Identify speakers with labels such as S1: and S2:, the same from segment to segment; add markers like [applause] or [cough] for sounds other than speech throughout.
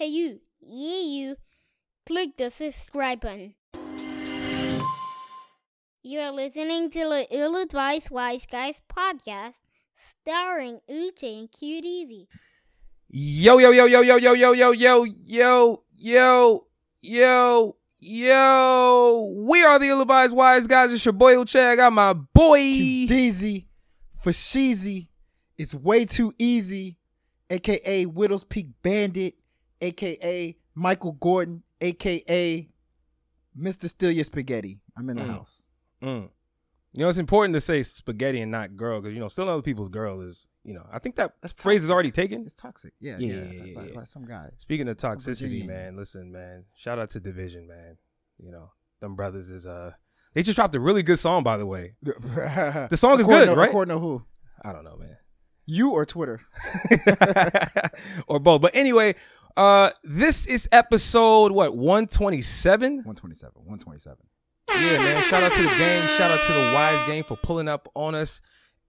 S1: Hey you, yeah you, click the subscribe button. You are listening to the Ill Advised Wise Guys podcast, starring Uchay and QDeezy. Yo,
S2: yo, yo, yo, yo, yo, yo, yo, yo, yo, yo, yo, yo. Yo. We are the ill-advised wise guys. It's your boy Uchay. I got my boy.
S3: Deezy for Sheezy. It's way too easy, aka Widow's Peak Bandit, aka Michael Gordon, aka Mr. Steal Your Spaghetti. I'm in the
S2: Mm.
S3: house.
S2: Mm. You know, it's important to say spaghetti and not girl because, you know, still other people's girl is, you know, I think that
S3: That's
S2: phrase is already taken.
S3: It's toxic. Yeah,
S2: Yeah,
S3: yeah.
S2: yeah, yeah,
S3: by, by some guy.
S2: Speaking of toxicity, man, listen, man, shout out to Division, man. You know, them brothers is, uh, they just dropped a really good song, by the way. [laughs]
S3: the
S2: song is good, right?
S3: According to who?
S2: I don't know, man.
S3: You or Twitter? [laughs]
S2: or both. But anyway, uh this is episode what 127?
S3: 127. 127.
S2: Yeah, man. Shout out to the game. Shout out to the Wise Game for pulling up on us.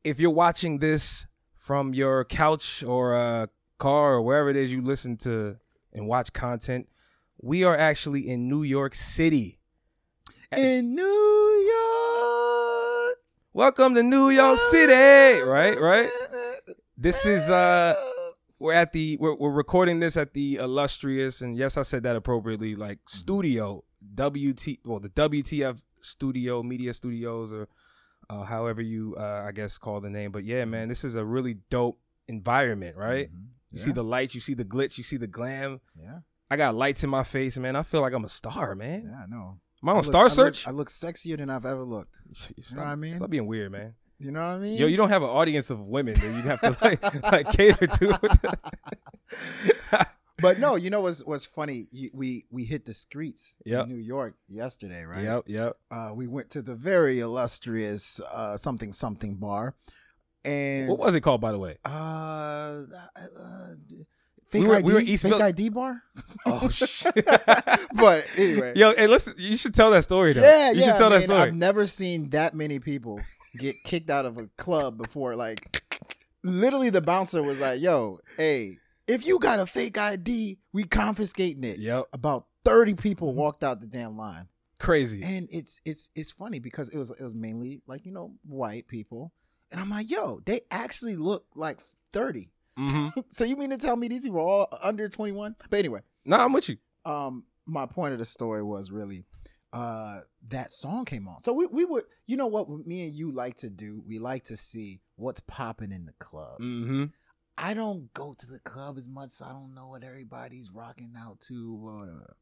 S2: If you're watching this from your couch or uh car or wherever it is you listen to and watch content, we are actually in New York City.
S3: In New York.
S2: Welcome to New York City. Right, right. This is uh we're at the we're, we're recording this at the illustrious and yes i said that appropriately like studio wt well the wtf studio media studios or uh, however you uh, i guess call the name but yeah man this is a really dope environment right
S3: Mhm.
S2: you
S3: Yeah.
S2: see the lights you see the glitch you see the glam
S3: Yeah.
S2: i got lights in my face man i feel like i'm a star man
S3: Yeah, I know.
S2: am i on
S3: I look-
S2: star
S3: I look-
S2: search
S3: I look sexier than I've ever looked.
S2: stop,
S3: what I mean?
S2: stop being weird man
S3: You know what I mean?
S2: yo you don't have an audience of women that you have to like, like cater to [laughs]
S3: But no, you know what's what's funny? You, we we hit the streets
S2: Yep.
S3: in New York yesterday, right?
S2: yep yep
S3: Uh, we went to the very illustrious uh, something something bar, and
S2: what was it called by the way
S3: uh, uh, fake
S2: We were-
S3: ID,
S2: we were East
S3: fake
S2: Vil-
S3: ID bar. [laughs]
S2: Oh [laughs] shit!
S3: but anyway,
S2: Yo, hey, listen, you should tell that story though.
S3: yeah,
S2: you
S3: yeah.
S2: should tell
S3: I
S2: that story.
S3: I've never seen that many people get kicked out of a club before. Like, literally, the bouncer was like, "Yo, hey, if you got a fake ID, we confiscating it."
S2: Yep,
S3: about 30 people walked out the damn line
S2: crazy.
S3: and it's it's it's funny because it was it was mainly like you know white people and i'm like yo they actually look like 30
S2: hmm [laughs]
S3: so you mean to tell me these people are all under 21 but anyway
S2: No, I'm with you.
S3: um my point of the story was really uh that song came on so we, we would you know what me and you like to do we like to see what's popping in the club
S2: hmm
S3: I don't go to the club as much, so I don't know what everybody's rocking out to. Whatever.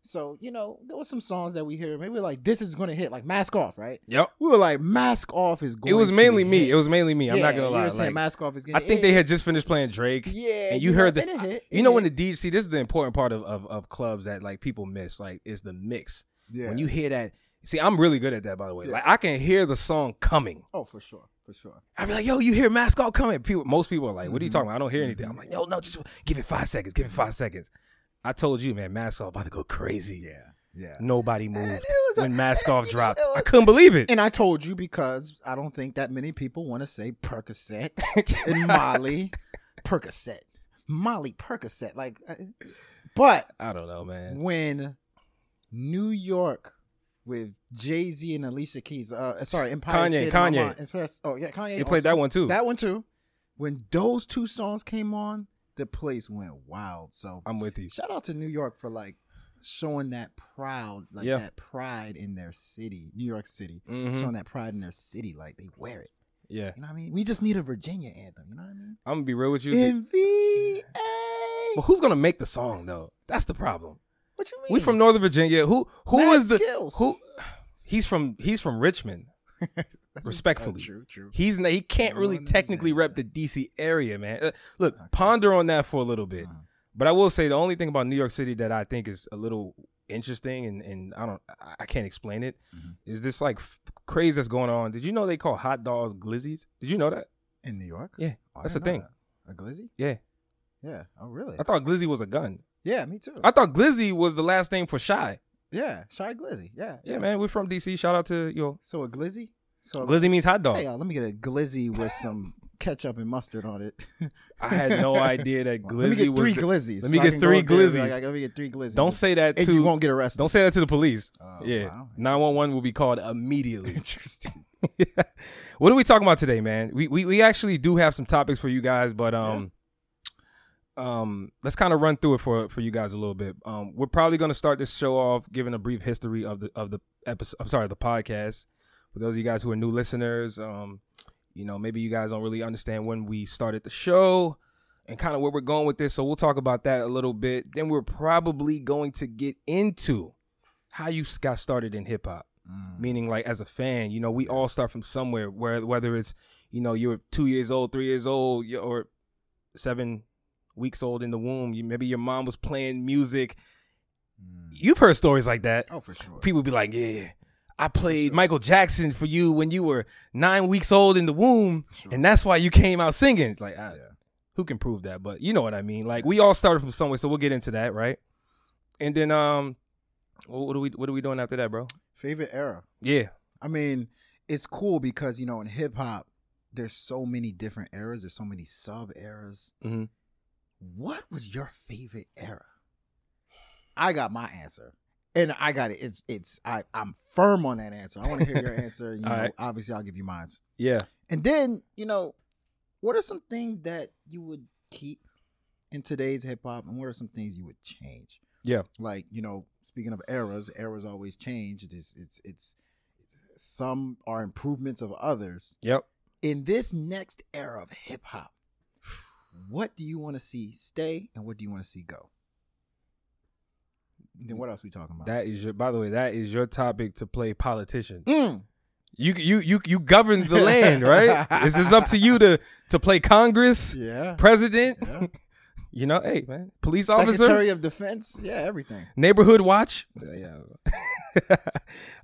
S3: So you know, there were some songs that we hear. Maybe like this is gonna hit, like "Mask Off," right?
S2: Yep.
S3: We were like, "Mask Off" is going."
S2: It was mainly me.
S3: hit.
S2: It was mainly me. I'm
S3: Yeah,
S2: not gonna lie.
S3: You
S2: lie.
S3: were saying
S2: Like,
S3: "Mask Off" is
S2: I
S3: getting.
S2: think they had just finished playing Drake.
S3: Yeah,
S2: and you
S3: know,
S2: heard the-
S3: it hit,
S2: You know when the
S3: hit.
S2: DJ, this is the important part of, of, of clubs that like people miss, like is the mix.
S3: Yeah.
S2: When you hear that, see, I'm really good at that, by the way.
S3: Yeah.
S2: Like I can hear the song coming.
S3: oh for sure, for sure.
S2: I'd be like, yo, you hear mask off coming? People, most people are like, what are you
S3: Mhm.
S2: talking about? I don't hear anything. I'm like, yo, no, just give it five seconds. Give it five seconds. I told you, man, mask off about to go crazy.
S3: Yeah, yeah.
S2: Nobody moved
S3: was a-
S2: when mask [laughs] off dropped.
S3: it
S2: I couldn't believe it.
S3: And I told you because I don't think that many people want to say Percocet [laughs] and Molly Percocet, Molly Percocet. Like, uh, but
S2: I don't know, man.
S3: when New York with Jay Z and Alicia Keys, uh, sorry, Empire
S2: Kanye,
S3: State of
S2: Kanye.
S3: Oh yeah, Kanye.
S2: They played that one too.
S3: That one too. When those two songs came on, the place went wild. So
S2: I'm with you.
S3: shout out to New York for like showing that proud, like
S2: Yeah.
S3: that pride in their city, New York City,
S2: Mhm.
S3: showing that pride in their city, like they wear it.
S2: Yeah,
S3: You know what I mean? We just need a Virginia anthem. You know what I mean?
S2: I'm gonna be real with you.
S3: In VA.
S2: But who's gonna make the song though? That's the problem.
S3: What you mean?
S2: We from Northern Virginia. Who who
S3: Mad
S2: was the
S3: Skills.
S2: who? He's from he's from Richmond. [laughs] Respectfully.
S3: uh, true, true.
S2: He's he can't really
S3: Northern
S2: technically rep the DC area, man. Uh, look,
S3: Okay.
S2: ponder on that for a little bit.
S3: Uh-huh.
S2: But I will say the only thing about New York City that I think is a little interesting and, and I don't I- can't explain it is
S3: Mhm.
S2: this like f- craze that's going on. Did you know they call hot dogs glizzies? Did you know that?
S3: In New York?
S2: Yeah,
S3: Oh,
S2: that's the thing.
S3: that. A glizzy?
S2: Yeah,
S3: Yeah. Oh, really?
S2: I thought glizzy was a gun.
S3: Yeah, me too.
S2: I thought glizzy was the last name for shy.
S3: yeah, shy glizzy. Yeah.
S2: Yeah, man, we're from DC. Shout out to yo.
S3: So a glizzy? So
S2: Glizzy means hot dog.
S3: Hey, uh, let me get a glizzy with some [laughs] ketchup and mustard on it.
S2: I had no [laughs] idea that glizzy
S3: let me get
S2: was.
S3: three glizzies.
S2: let me
S3: so
S2: get three
S3: there
S2: glizzies.
S3: Like, let me get three glizzies.
S2: don't say that to.
S3: you won't get arrested.
S2: Don't say that to the police.
S3: Oh,
S2: yeah, nine one one will be called immediately. [laughs]
S3: Interesting.
S2: what are we talking about today, man? We, we we actually do have some topics for you guys, but um, um, let's kind of run through it for for you guys a little bit. Um, we're probably going to start this show off giving a brief history of the of the episode. I'm sorry, the podcast. For those of you guys who are new listeners, um, you know maybe you guys don't really understand when we started the show and kind of where we're going with this. So we'll talk about that a little bit. Then we're probably going to get into how you got started in hip hop meaning like as a fan you know we all start from somewhere where whether it's you know you're two years old three years old or seven weeks old in the womb. You, maybe your mom was playing music. You've heard stories like that.
S3: Oh, for sure.
S2: people be like yeah i played michael jackson for you when you were nine weeks old in the womb and that's why you came out singing. Like I, who can prove that? But you know what i mean. Like we all started from somewhere so we'll get into that right? And then um what are we what are we doing after that bro?
S3: Favorite era.
S2: yeah.
S3: I mean, it's cool because you know in hip hop, there's so many different eras. There's so many sub eras.
S2: Mhm.
S3: What was your favorite era? I got my answer, and I got it. It's it's I I'm firm on that answer. I want to hear your answer. [laughs] You know,
S2: All right.
S3: obviously I'll give you mine.
S2: Yeah.
S3: And then you know, what are some things that you would keep in today's hip hop, and what are some things you would change?
S2: Yeah.
S3: like you know speaking of eras eras always change it's it's it's, it's some are improvements of others
S2: Yep.
S3: in this next era of hip hop what do you want to see stay and what do you want to see go then what else we talking about
S2: That is your. By the way, that is your topic to play politician.
S3: Mm.
S2: You you you you govern the land, right? [laughs] This is up to you to to play Congress,
S3: yeah
S2: president.
S3: Yeah. [laughs]
S2: You know, hey man, police officer,
S3: secretary of defense yeah everything
S2: neighborhood watch. [laughs] Yeah.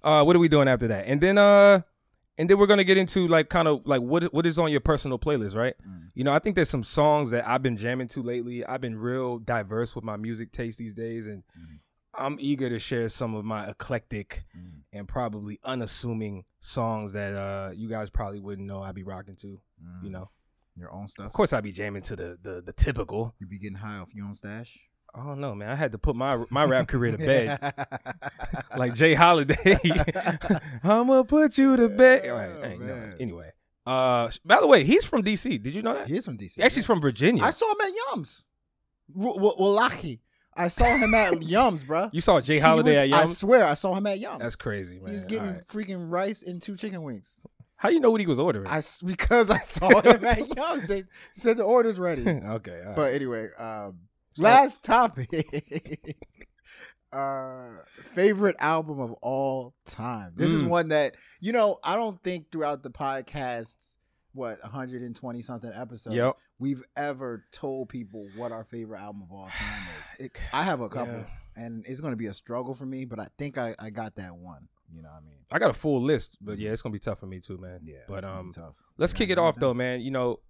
S2: uh, what are we doing after that? And then uh, and then we're gonna get into like kind of like what what is on your personal playlist, right?
S3: Mm.
S2: You know, I think there's some songs that I've been jamming to lately. I've been real diverse with my music taste these days, and
S3: Mm.
S2: I'm eager to share some of my eclectic
S3: Mm.
S2: and probably unassuming songs that uh you guys probably wouldn't know I'd be rocking to.
S3: Mm.
S2: You know,
S3: your own stuff
S2: of course I'd be jamming to the the, the typical.
S3: You'd be getting high off your own stash
S2: I don't know, man. I had to put my my rap career to bed, [laughs] like J. Holiday. [laughs] I'ma put you to bed.
S3: Oh,
S2: right, no, anyway, uh, by the way, he's from DC. Did you know that?
S3: he is from dc
S2: Actually, he's from Virginia.
S3: I saw him at Yums. W- w- Wallahi. I saw him at [laughs] Yums, bro.
S2: you saw
S3: J.
S2: Holiday
S3: was-
S2: at
S3: Yums?
S2: I
S3: swear, I saw him at Yums.
S2: That's crazy, man.
S3: He's getting
S2: right.
S3: freaking rice and two chicken wings.
S2: How do you know what he was ordering?
S3: I because I saw him at Yums. They said the order's ready.
S2: okay, right.
S3: But anyway, um, last topic. [laughs] uh, favorite album of all time. This is
S2: Mm.
S3: one that you know. I don't think throughout the podcasts, what 120 something episodes,
S2: Yep.
S3: we've ever told people what our favorite album of all time is. [sighs]
S2: It-
S3: I have a couple,
S2: Yeah.
S3: and it's going to be a struggle for me, but I think I, I got that one. You know what I mean?
S2: I got a full list, but yeah, it's gonna be tough for me too, man.
S3: Yeah.
S2: but
S3: it's gonna be
S2: um,
S3: tough.
S2: let's
S3: You
S2: kick it off though, man. You know,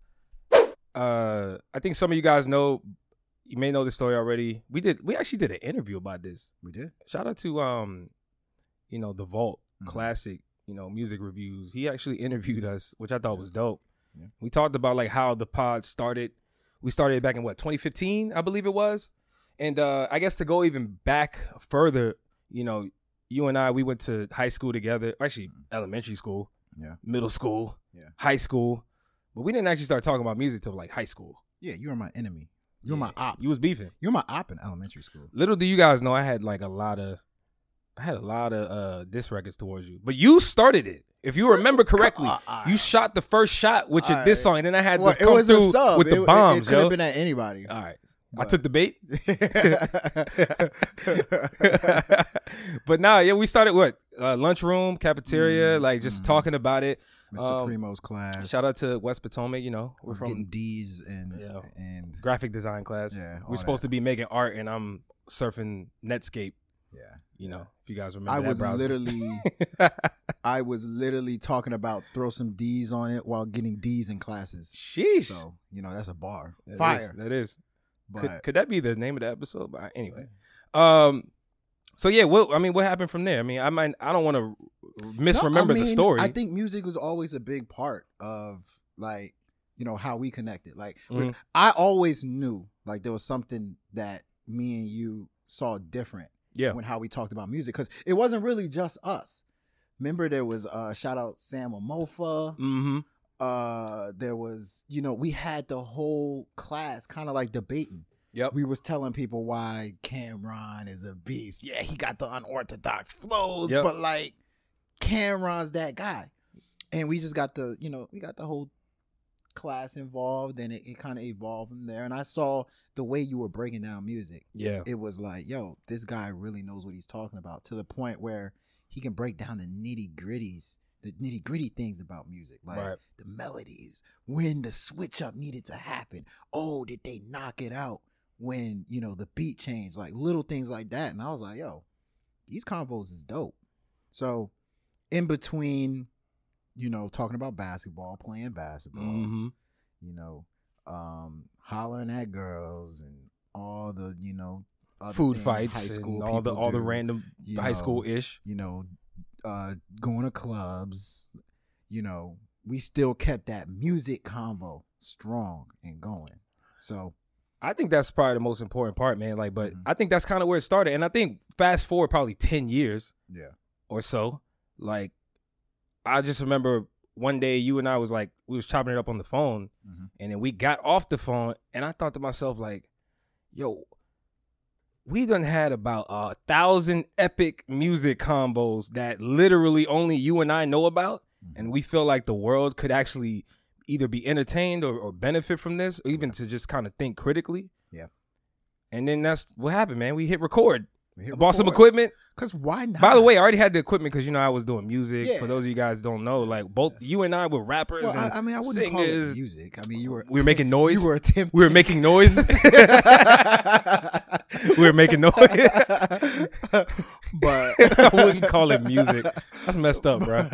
S2: uh, I think some of you guys know, you may know the story already. We did, we actually did an interview about this.
S3: We did.
S2: Shout out to um, you know, the Vault
S3: Mhm.
S2: Classic, you know, music reviews. He actually interviewed us, which I thought was dope.
S3: Yeah.
S2: We talked about like how the pod started. We started back in what 2015, I believe it was, and uh, I guess to go even back further, you know, you and I we went to high school together. Actually, elementary school,
S3: Yeah.
S2: middle school,
S3: Yeah.
S2: high school, but we didn't actually start talking about music till like high school.
S3: Yeah, you were my enemy. You were my op.
S2: You was beefing.
S3: You were my op in elementary school.
S2: Little do you guys know, I had like a lot of, I had a lot of uh diss records towards you. But you started it. If you remember [laughs] correctly,
S3: Uh, uh,
S2: you shot the first shot with your diss song, and then I had
S3: well,
S2: to
S3: it
S2: come
S3: was
S2: through with
S3: It-
S2: the bombs,
S3: It, could have been at anybody.
S2: All right, I took the bait. [laughs] [laughs] but nah, yeah, we started what uh, lunchroom, cafeteria,
S3: Mm,
S2: like just
S3: mm.
S2: talking about it.
S3: Mr.
S2: Um,
S3: Primo's class.
S2: Shout out to West Potomac. You know, we're from
S3: getting D's and
S2: Yeah.
S3: and
S2: graphic design class.
S3: Yeah,
S2: we're supposed
S3: that.
S2: to be making art, and I'm surfing Netscape.
S3: yeah.
S2: You know, if you guys remember,
S3: I
S2: that
S3: was
S2: browser.
S3: literally [laughs] I was literally talking about throw some D's on it while getting D's in classes.
S2: Sheesh.
S3: So you know that's a bar.
S2: That is-
S3: Fire.
S2: that is.
S3: But
S2: Could, could that be the name of the episode? But anyway, um, so yeah, what I mean, what happened from there? I mean, I might, I don't want to
S3: No,
S2: misremember
S3: I
S2: the story.
S3: I think music was always a big part of like you know how we connected. Like
S2: Mhm.
S3: I always knew like there was something that me and you saw different
S2: Yeah.
S3: when how we talked about music because it wasn't really just us. Remember there was uh shout out Sam Amofa.
S2: Mm-hmm.
S3: Uh there was you know we had the whole class kind of like debating.
S2: Yep.
S3: We was telling people why Cam'ron is a beast. Yeah, he got the unorthodox flows,
S2: Yep.
S3: but like Cam'ron's that guy. And we just got the, you know, we got the whole class involved and it, it kind of evolved from there. And I saw the way you were breaking down music.
S2: Yeah.
S3: It was like, yo, this guy really knows what he's talking about to the point where he can break down the nitty gritties, the nitty gritty things about music, like
S2: Right.
S3: the melodies, when the switch up needed to happen. Oh, did they knock it out when, you know, the beat changed? Like little things like that. And I was like, yo, these convos is dope. So in between, you know, talking about basketball, playing basketball,
S2: Mm-hmm.
S3: you know, um, hollering at girls and all the, you know,
S2: Food
S3: things
S2: fights
S3: high school
S2: all the all the random high school ish.
S3: you know, uh, going to clubs, you know, we still kept that music convo strong and going. So
S2: I think that's probably the most important part, man. Like, but
S3: Mhm.
S2: I think that's kind of where it started. And I think fast forward probably ten years
S3: yeah,
S2: or so, like I just remember one day you and I was like we was chopping it up on the phone,
S3: Mhm.
S2: and then we got off the phone, and I thought to myself like, yo. We done had about a thousand epic music combos that literally only you and I know about, and we feel like the world could actually either be entertained or, or benefit from this, or even to just kind of think critically.
S3: Yeah.
S2: And then that's what happened, man. We hit record.
S3: We hit
S2: bought some equipment.
S3: Cause why not?
S2: By the way, I already had the equipment because you know I was doing music.
S3: Yeah.
S2: For those of you guys who don't know, like both you and I were rappers.
S3: well,
S2: and
S3: I, I mean, I wouldn't call it music. I mean, you were
S2: We were making [laughs] noise.
S3: You were attempting.
S2: we were making noise. [laughs] we were making noise. [laughs]
S3: but
S2: I wouldn't call it music. That's messed up, bro.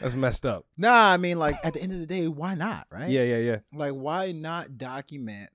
S2: That's messed up.
S3: Nah, I mean, like at the end of the day, why not, right?
S2: Yeah, yeah, yeah.
S3: Like, why not document,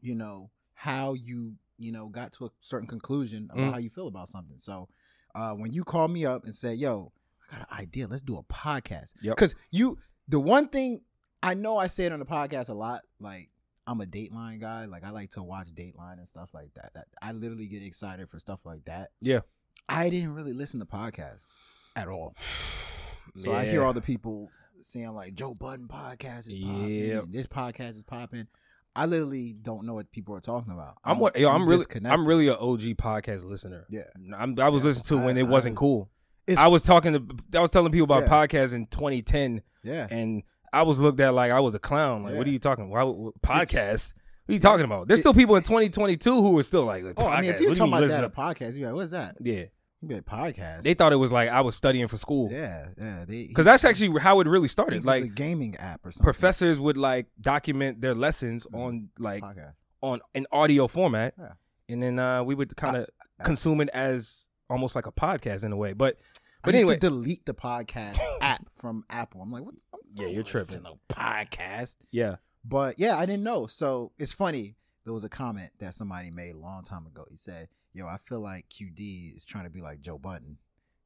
S3: you know, how you, you know, got to a certain conclusion about
S2: Mm.
S3: how you feel about something. So, uh, when you call me up and say, "Yo, I got an idea. Let's do a podcast,"
S2: Yep.
S3: because you, the one thing I know I say it on the podcast a lot, like. I'm a Dateline guy. Like I like to watch Dateline and stuff like that. That I literally get excited for stuff like that.
S2: Yeah.
S3: I didn't really listen to podcasts at all. [sighs] [sighs] [sighs] So I hear all the people saying like Joe Budden podcast is popping,
S2: Yep.
S3: this podcast is popping. I literally don't know what people are talking about.
S2: I'm what yo, I'm really. I'm really an OG podcast listener.
S3: Yeah.
S2: I'm, I was
S3: Yeah.
S2: listening to it when
S3: I-
S2: it wasn't
S3: I-
S2: cool.
S3: It's,
S2: I was talking to I was telling people about
S3: Yeah.
S2: podcasts in 2010
S3: yeah.
S2: and I was looked at like I was a clown. Like, what are you talking? Why podcast? What are you talking about? There's
S3: it-
S2: still people in 2022 who are still like, like
S3: Oh, I mean, if you're
S2: What
S3: talking
S2: mean
S3: about that a podcast, you're like, what's that?
S2: yeah,
S3: You be like podcast.
S2: they thought it was like I was studying for school
S3: yeah, yeah.
S2: Because that's actually how it really started.
S3: like a gaming app or something.
S2: professors would like document their lessons on like
S3: podcast.
S2: on an audio format,
S3: Yeah.
S2: and then uh, we would kind of consume it as almost like a podcast in a way. But
S3: But I used
S2: anyway,
S3: to delete the podcast [laughs] app from Apple. I'm like, what?
S2: Yeah, you're tripping.
S3: to podcast.
S2: yeah,
S3: But yeah, I didn't know. So it's funny. There was a comment that somebody made a long time ago. He said, "Yo, I feel like QD is trying to be like Joe Budden,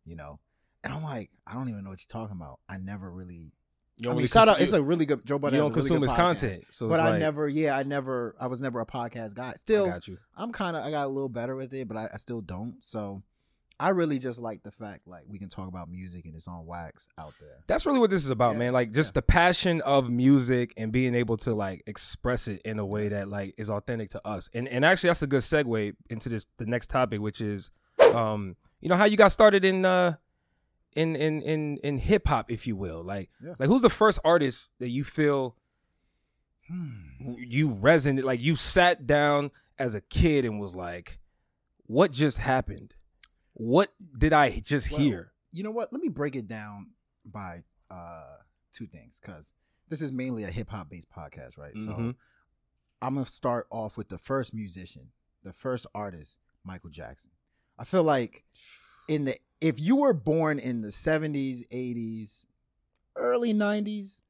S3: you know." And I'm like, I don't even know what you're talking about. I never really.
S2: you
S3: I mean, shout out. It's a really good Joe
S2: you don't consume
S3: really
S2: his
S3: podcast.
S2: content, so
S3: But I
S2: like,
S3: never, yeah, I never, I was never a podcast guy.
S2: I
S3: Still,
S2: got you.
S3: I'm kind of, I got a little better with it, but I, I still don't. So, I really just like the fact like we can talk about music and it's on wax out there.
S2: That's really what this is about,
S3: Yeah,
S2: man. Like just the passion of music and being able to like express it in a way that like is authentic to us. And and actually that's a good segue into this the next topic, which is um, you know, how you got started in uh in in in in hip hop, if you will. Like
S3: Yeah.
S2: like who's the first artist that you feel
S3: Hmm.
S2: you resonate like you sat down as a kid and was like, What just happened? What did I just
S3: Well,
S2: hear?
S3: you know what? Let me break it down by uh two things because this is mainly a hip hop based podcast, right? So
S2: Mhm.
S3: I'm gonna start off with the first musician, the first artist, Michael Jackson. I feel like in the if you were born in the 70s, 80s, early 90s,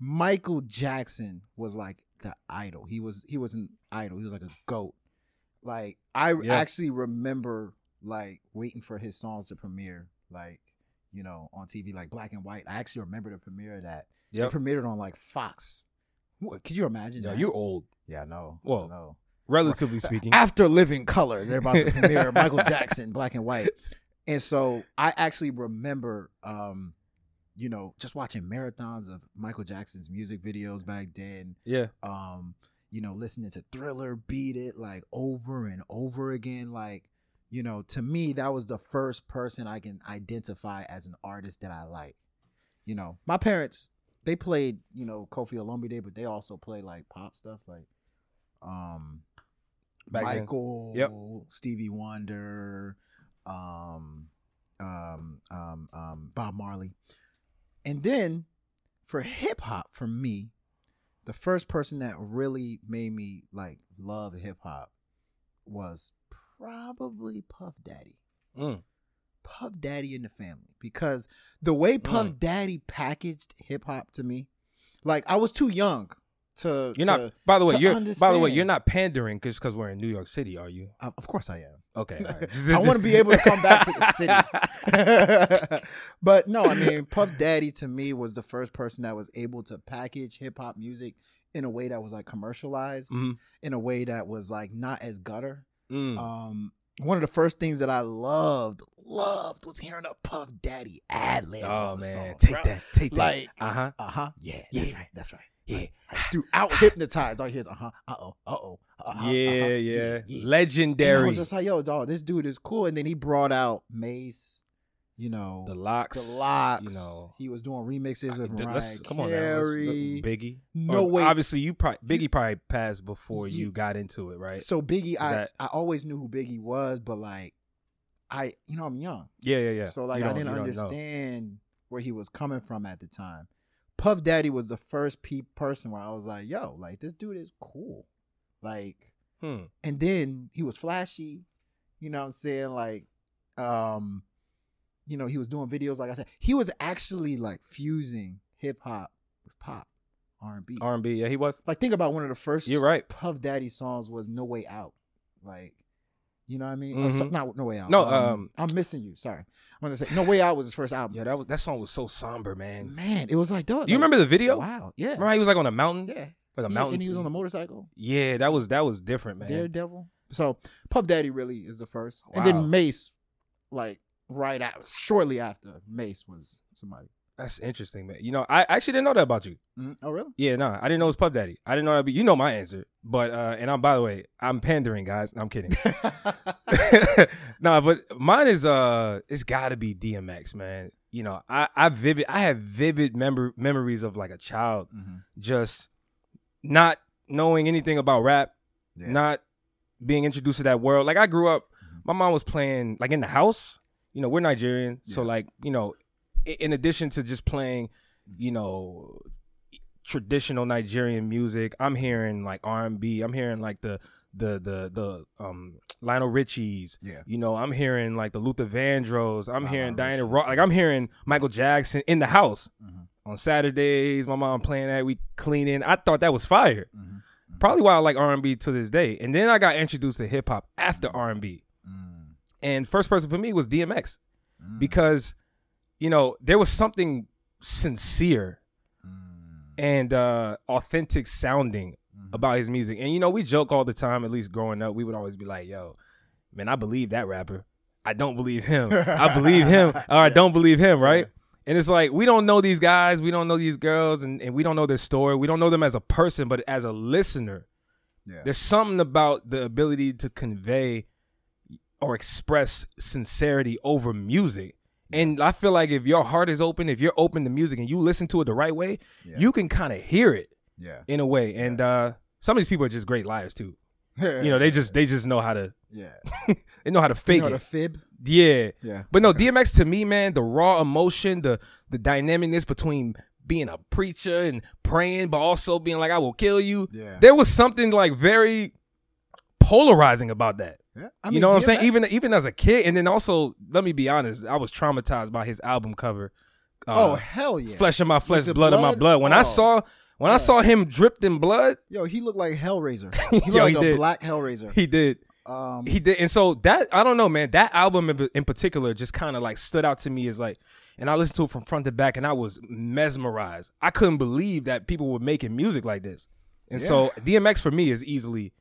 S3: Michael Jackson was like the idol. He was he was an idol. He was like a goat. Like I
S2: Yeah.
S3: actually remember like waiting for his songs to premiere, like you know, on TV, like black and white. I actually remember the premiere of that. It premiered on like Fox What, could you imagine
S2: Yo,
S3: that?
S2: you're old,
S3: yeah,
S2: no.
S3: Well, no.
S2: Relatively speaking. [laughs]
S3: After Living Color, they're about to premiere [laughs] Michael Jackson, Black and White. And so I actually remember, um, you know, just watching marathons of Michael Jackson's music videos back then.
S2: yeah,
S3: Um, you know, listening to Thriller, Beat It, like over and over again. Like, you know, to me, that was the first person I can identify as an artist that I like. You know, my parents, they played, you know, Koffi Olomide, but they also play like pop stuff, like, um,
S2: Back.
S3: Michael,
S2: Yep.
S3: Stevie Wonder, um, um, um, um, Bob Marley. And then for hip hop, for me, the first person that really made me like love hip hop was probably Puff Daddy.
S2: Mm.
S3: Puff Daddy in the family because the way Puff
S2: Mm.
S3: Daddy packaged hip hop to me, like I was too young to.
S2: you're
S3: to-
S2: not. By the way, you're. By the way, you're not pandering because because we're in New York City. Are you?
S3: Uh, of course I am.
S2: Okay. right. [laughs]
S3: I want to be able to come back to the city. [laughs] [laughs] but no, I mean, Puff Daddy to me was the first person that was able to package hip hop music in a way that was like commercialized,
S2: Mhm.
S3: in a way that was like not as gutter.
S2: Mm.
S3: Um, one of the first things that I loved, loved was hearing a Puff Daddy ad lib.
S2: oh man, take that. Take that.
S3: Like-
S2: uh huh.
S3: Uh huh. Yeah, that's
S2: Yeah.
S3: right. That's right.
S2: Yeah.
S3: Throughout [laughs] hypnotized, all he hears, uh huh, uh oh, uh oh, uh-huh,
S2: yeah,
S3: uh-huh,
S2: yeah,
S3: And I
S2: Legendary.
S3: was just like, yo, dog, this dude is cool. And then he brought out Mase, you know,
S2: the locks.
S3: the locks.
S2: You know.
S3: he was doing remixes with
S2: Th-
S3: Mariah
S2: come on now. let's look-
S3: Carey.
S2: Biggie.
S3: No
S2: Or
S3: way.
S2: Obviously, you probably Biggie probably passed before you
S3: Ye-
S2: got into it, right?
S3: So Biggie, I
S2: that-
S3: I always knew who Biggie was, but like, I you know I'm young,
S2: yeah, yeah, yeah.
S3: so like I didn't
S2: you
S3: understand where he was coming from at the time. Puff Daddy was the first pe- person where I was like, yo, like this dude is cool, like.
S2: Hmm.
S3: and then he was flashy you know what i'm saying like um you know he was doing videos like i said he was actually like fusing hip-hop with pop r&b
S2: R&B. Yeah, he was.
S3: like think about one of the first
S2: You're right.
S3: puff daddy songs was no way out like you know what i mean Or so-
S2: Mhm.
S3: not no way out
S2: No, um,
S3: i'm missing you sorry i was gonna say no way out was his first album
S2: Yeah, that was that song was so somber, man.
S3: man it was like dog
S2: Do you
S3: like,
S2: remember the video?
S3: wow yeah
S2: Remember how he was like on a mountain,
S3: yeah
S2: like a
S3: He-
S2: mountain.
S3: and he was on a motorcycle
S2: Yeah, that was that was different, man.
S3: Daredevil. So Puff Daddy really is the first, and then Mase, like right out shortly after Mase was somebody.
S2: That's interesting, man. You know, I actually didn't know that about you.
S3: Mm, Oh really?
S2: Yeah, no, I didn't know it was Puff Daddy. I didn't know that. Be, you know my answer, but uh, and I'm by the way, I'm pandering, guys. No, I'm kidding. [laughs] [laughs] no, but mine is uh, it's got to be DMX, man. You know, I I vivid, I have vivid member memories of like a child
S3: Mhm.
S2: just not knowing anything about rap,
S3: Yeah.
S2: not being introduced to that world. Like I grew up,
S3: Mhm.
S2: my mom was playing like in the house. You know, we're Nigerian, so like you know, in addition to just playing, you know, traditional Nigerian music, I'm hearing like R&B, I'm hearing like the the the the um Lionel Richie's.
S3: Yeah.
S2: You know, I'm hearing like the Luther Vandross. I'm
S3: Lionel
S2: hearing Diana. Ross. Like I'm hearing Michael Jackson in the house
S3: Mhm.
S2: on Saturdays. My mom playing that. We cleaning. I thought that was fire.
S3: Mhm.
S2: Probably why I like R and B to this day. And then I got introduced to hip hop after R and B. And first person for me was DMX
S3: Mm.
S2: because, you know, there was something sincere
S3: Mm.
S2: and uh, authentic sounding
S3: Mhm.
S2: about his music. And you know, we joke all the time. At least growing up, we would always be like, "Yo, man, I believe that rapper. I don't believe him. I believe him, [laughs] or I don't believe him." Right? And it's like we don't know these guys, we don't know these girls, and, and we don't know their story. We don't know them as a person, but as a listener,
S3: Yeah.
S2: there's something about the ability to convey or express sincerity over music. And I feel like if your heart is open, if you're open to music and you listen to it the right way,
S3: Yeah.
S2: you can kind of hear it
S3: yeah.
S2: in a way. And uh, some of these people are just great liars too. [laughs] You know, they just they just know how to
S3: yeah. [laughs]
S2: they know how to
S3: You
S2: fake
S3: know
S2: it.
S3: the fib.
S2: yeah.
S3: Yeah.
S2: But no, DMX to me, man, the raw emotion, the the dynamicness between being a preacher and praying, but also being like, I will kill you.
S3: Yeah.
S2: There was something like very polarizing about that.
S3: Yeah. I
S2: you know what I'm saying? Even even as a kid, and then also, let me be honest, I was traumatized by his album cover.
S3: oh
S2: Uh,
S3: hell yeah.
S2: flesh of my flesh,
S3: the
S2: blood, of my
S3: blood?
S2: blood. When I
S3: Oh.
S2: saw when I saw him dripped in blood,
S3: Yo, he looked like Hellraiser. [laughs] He looked
S2: Yo,
S3: like
S2: he
S3: a
S2: did.
S3: black Hellraiser.
S2: he did.
S3: Um,
S2: he did, and so that I don't know, man. That album in, in particular just kind of like stood out to me as like, and I listened to it from front to back, and I was mesmerized. I couldn't believe that people were making music like this, and so DMX for me is easily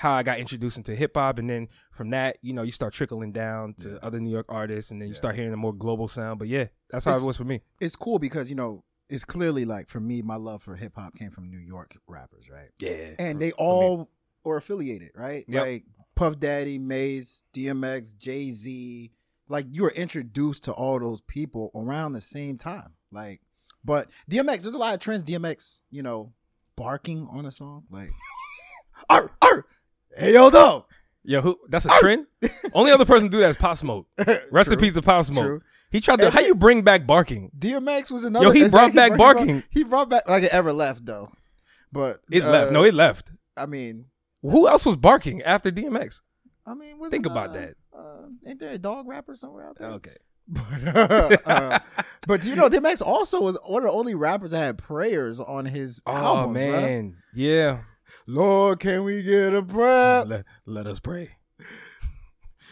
S2: how I got introduced into hip hop, and then from that, you know, you start trickling down to other New York artists, and then you start hearing a more global sound. But yeah, that's how
S3: It's-
S2: it was for me.
S3: it's cool because you know it's clearly like for me, my love for hip hop came from New York rappers, right?
S2: Yeah,
S3: And
S2: for-
S3: they all were affiliated, right?
S2: Yep.
S3: Like Puff Daddy, Mase, DMX, Jay Z. Like you were introduced to all those people around the same time. Like, but DMX, there's a lot of trends. DMX, you know, barking on a song, like, [laughs] arr, arr, hey yo, dog.
S2: Yo, who? That's a trend. Only other person to do that is Pop Smoke. [laughs] Rest in peace to Pop Smoke.
S3: True.
S2: He tried to.
S3: And
S2: How you bring back barking?
S3: DMX was another.
S2: Yo, he brought back
S3: he
S2: barking.
S3: He brought back like it ever left though, but
S2: It
S3: uh,
S2: left. No, it left.
S3: I mean,
S2: Who else was barking after DMX?
S3: I mean, was
S2: Think about that.
S3: Uh, ain't there a dog rapper somewhere out there?
S2: Okay. [laughs]
S3: But, uh, uh, [laughs] but you know, DMX also was one of the only rappers that had prayers on his
S2: Oh
S3: albums.
S2: man, yeah.
S3: Lord, can we get a prayer?
S2: Let, let us pray.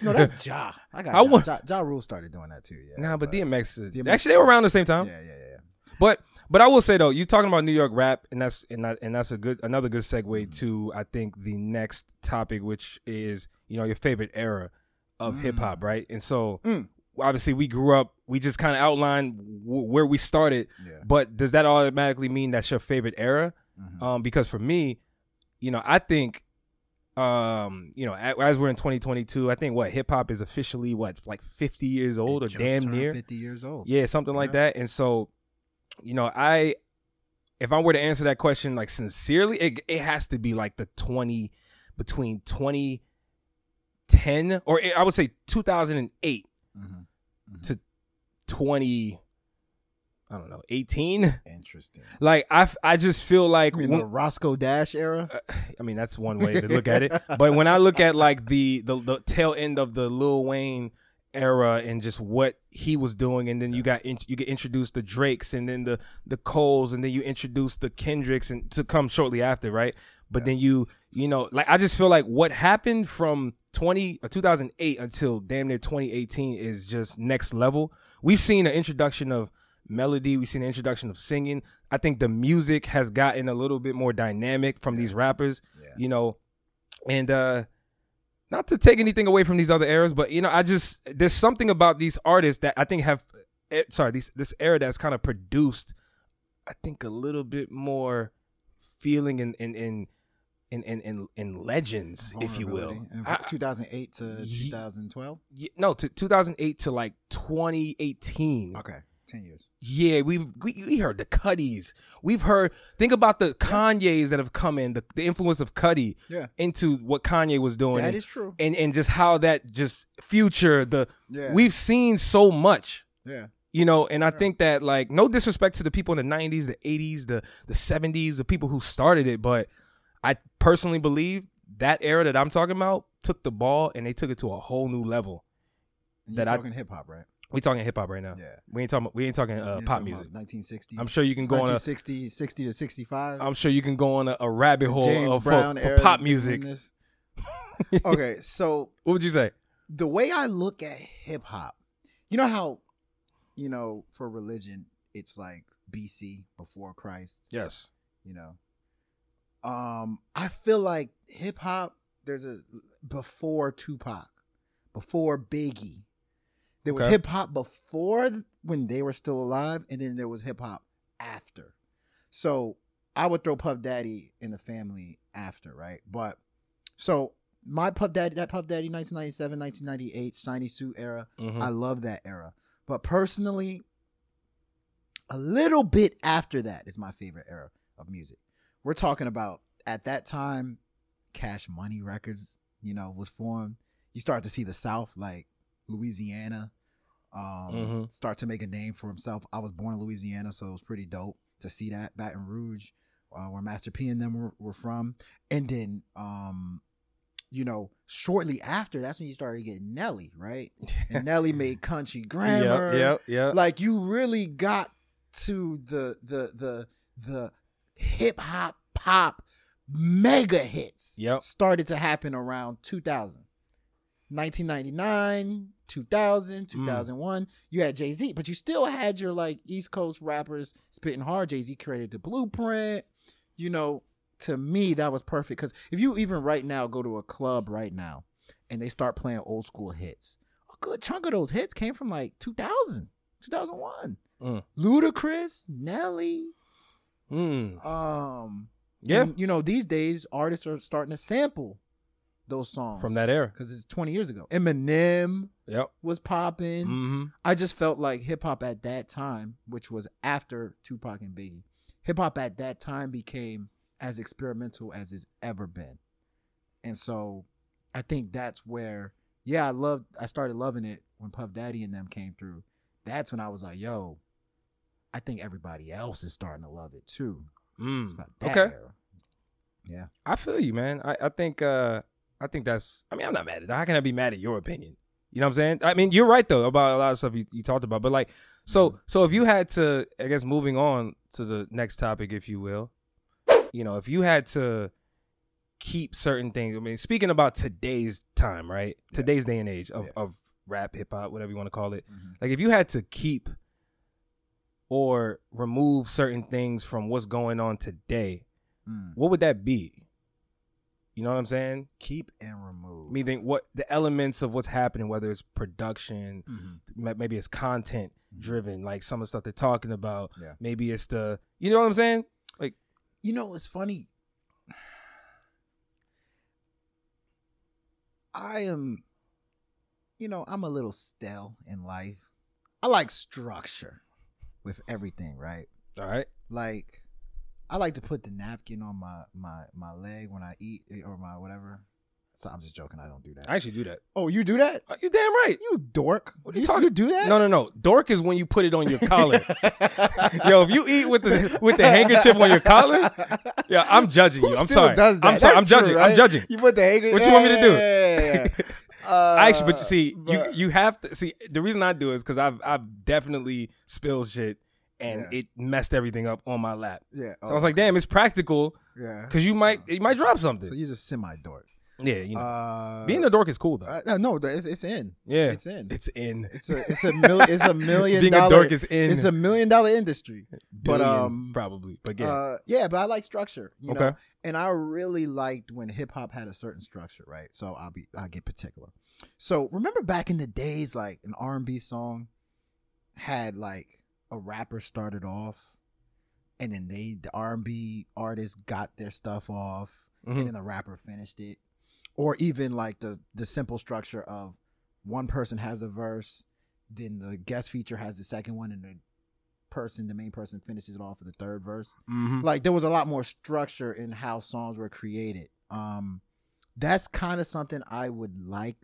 S3: No, that's [laughs] Ja. I got
S2: I
S3: ja.
S2: want-
S3: ja. Ja Rule started doing that too. Yeah.
S2: Nah, but DMX, is-
S3: DMX
S2: actually they were around the same time.
S3: Yeah, yeah, yeah.
S2: But but I will say though, you're talking about New York rap, and that's and that, and that's a good another good segue
S3: Mm-hmm.
S2: to I think the next topic, which is you know your favorite era of hip hop, right? And so
S3: Mm.
S2: obviously we grew up. We just kind of outlined w- where we started,
S3: Yeah.
S2: but does that automatically mean that's your favorite era?
S3: Mhm.
S2: Um, because for me, you know, I think, um, you know, as we're in 2022, I think what hip hop is officially what like 50 years old
S3: It
S2: or damn near.
S3: fifty years old.
S2: Yeah, something like that. And so, you know, I if I were to answer that question like sincerely, it it has to be like the 20 between 2010 or I would say 2008
S3: Mhm.
S2: to 20 I don't know, 18.
S3: Interesting.
S2: Like I f- I just feel like
S3: I mean,
S2: when-
S3: the Roscoe Dash era.
S2: I mean, that's one way to look at it. But when I look at like the, the the tail end of the Lil Wayne era and just what he was doing, and then you got in, you get introduced the Drakes, and then the the Coles, and then you introduce the Kendricks, and to come shortly after, right? But then you you know like I just feel like what happened from 20 uh, 2008 until damn near 2018 is just next level. We've seen an introduction of melody. We've seen an introduction of singing. I think the music has gotten a little bit more dynamic from these rappers,
S3: Yeah.
S2: you know, and uh not to take anything away from these other eras, but you know, I just there's something about these artists that I think have eh, sorry, these this era that's kind of produced I think a little bit more feeling in in in in in, in, in legends, if you will.
S3: Vulnerability. And
S2: I-
S3: 2008 to 2012.
S2: y- no, to 2008 to like 2018.
S3: Okay, 10 years.
S2: Yeah, we've we, we heard the Cudis. We've heard think about the Kanyes that have come in, the, the influence of Cudi
S3: Yeah.
S2: into what Kanye was doing.
S3: That
S2: and,
S3: is true.
S2: and and just how that just future the
S3: Yeah.
S2: we've seen so much.
S3: Yeah.
S2: You know, and I think that like no disrespect to the people in the 90s, the 80s, the the 70s, the people who started it, but I personally believe that era that I'm talking about took the ball and they took it to a whole new level.
S3: And
S2: That
S3: you're
S2: I-
S3: talking hip hop, right?
S2: We talking hip hop right now.
S3: Yeah.
S2: We ain't talking we ain't talking uh, pop
S3: talking
S2: music.
S3: about 1960s.
S2: I'm sure you can go on a
S3: 1960, 60 to 65.
S2: I'm sure you can go on a, a rabbit hole
S3: James
S2: of,
S3: Brown
S2: for
S3: era
S2: pop music. [laughs]
S3: okay, so
S2: What would you say?
S3: the way I look at hip hop, you know how, you know, for religion, it's like BC before Christ,
S2: Yes.
S3: you know. Um, I feel like hip hop, there's a before Tupac, before Biggie. There was
S2: Okay.
S3: hip hop before when they were still alive, and then there was hip hop after. So I would throw Puff Daddy in the family after, right? But so my Puff Daddy, that Puff Daddy 1997, 1998 shiny suit era,
S2: Mhm.
S3: I love that era. But personally, a little bit after that is my favorite era of music. We're talking about at that time, Cash Money Records, you know, was formed. You start to see the South, like Louisiana, um,
S2: Mhm.
S3: start to make a name for himself. I was born in Louisiana, so it was pretty dope to see that Baton Rouge, uh, where Master P and them were, were from, and then, um, you know, shortly after, that's when you started getting Nelly, right? [laughs] And Nelly made Country Grammar.
S2: Yep, yep, yep.
S3: Like you really got to the the the the hip hop pop mega hits.
S2: Yep.
S3: Started to happen around 2000. 1999, 2000,
S2: Mm.
S3: 2001, you had Jay Z, but you still had your like East Coast rappers spitting hard. Jay Z created the blueprint. You know, to me, that was perfect. Because if you even right now go to a club right now and they start playing old school hits, a good chunk of those hits came from like 2000, 2001.
S2: Mm.
S3: Ludacris, Nelly,
S2: Mm.
S3: um,
S2: Yeah,
S3: and, you know, these days artists are starting to sample those songs
S2: from that era.
S3: because it's 20 years ago. Eminem
S2: Yep.
S3: was popping.
S2: hmm
S3: I just felt like hip hop at that time, which was after Tupac and Biggie, hip hop at that time became as experimental as it's ever been. And so I think that's where, yeah, I loved, I started loving it when Puff Daddy and them came through. That's when I was like, yo, I think everybody else is starting to love it too. It's
S2: Mm.
S3: about that
S2: Okay.
S3: era. Yeah.
S2: I feel you, man. I, I think uh I think that's I mean, I'm not mad at that. How can I be mad at your opinion? You know what I'm saying? I mean, you're right though about a lot of stuff you, you talked about. But like so so if you had to I guess moving on to the next topic, if you will, you know, if you had to keep certain things, I mean, speaking about today's time, right?
S3: Yeah.
S2: Today's day and age of,
S3: Yeah.
S2: of rap, hip hop, whatever you want to call it.
S3: Mhm.
S2: Like if you had to keep or remove certain things from what's going on today,
S3: Mm.
S2: what would that be? You know what I'm saying?
S3: Keep and remove.
S2: Meaning what the elements of what's happening, whether it's production,
S3: Mhm.
S2: maybe it's content driven, like some of the stuff they're talking about.
S3: Yeah.
S2: Maybe it's the, you know what I'm saying?
S3: Like You know, it's funny. I am, you know, I'm a little stale in life. I like structure with everything, right?
S2: All right.
S3: Like, I like to put the napkin on my my my leg when I eat eh, or my whatever. So I'm just joking. I don't do that.
S2: I actually do that.
S3: oh, you do that?
S2: Uh, You damn right.
S3: You dork.
S2: What are you
S3: you,
S2: talking-
S3: you do that?
S2: No, no, no. Dork is when you put it on your collar. [laughs] Yo, if you eat with the with the handkerchief on your collar, yeah, I'm judging you. I'm sorry.
S3: does that?
S2: I'm sorry. I'm
S3: true,
S2: judging.
S3: right?
S2: I'm judging.
S3: You put the hanger.
S2: What you want me to do?
S3: Yeah, yeah, yeah. Uh, [laughs]
S2: Actually, but you see,
S3: but-
S2: you you have to see the reason I do is because I've I've definitely spilled shit and
S3: Yeah.
S2: it messed everything up on my lap.
S3: yeah.
S2: So I was like, damn, it's practical
S3: yeah.
S2: because you might you might drop something.
S3: So you're just semi dork.
S2: yeah, you know,
S3: Uh,
S2: being a dork is cool though.
S3: uh, no, no, it's, it's in.
S2: yeah,
S3: It's in.
S2: It's in.
S3: It's a it's a mil, it's a [laughs] million
S2: being a dork is in.
S3: it's a million dollar industry. But um
S2: probably, but yeah,
S3: uh yeah, but I like structure. You know?
S2: Okay.
S3: And I really liked when hip hop had a certain structure, right? So I'll be I'll get particular. So remember back in the days, like an R and B song had like a rapper started off, and then they the R and B artist got their stuff off,
S2: Mhm.
S3: and then the rapper finished it, or even like the the simple structure of one person has a verse, then the guest feature has the second one, and the person, the main person, finishes it off with the third verse.
S2: Mhm.
S3: like there was a lot more structure in how songs were created. Um that's kind of something i would like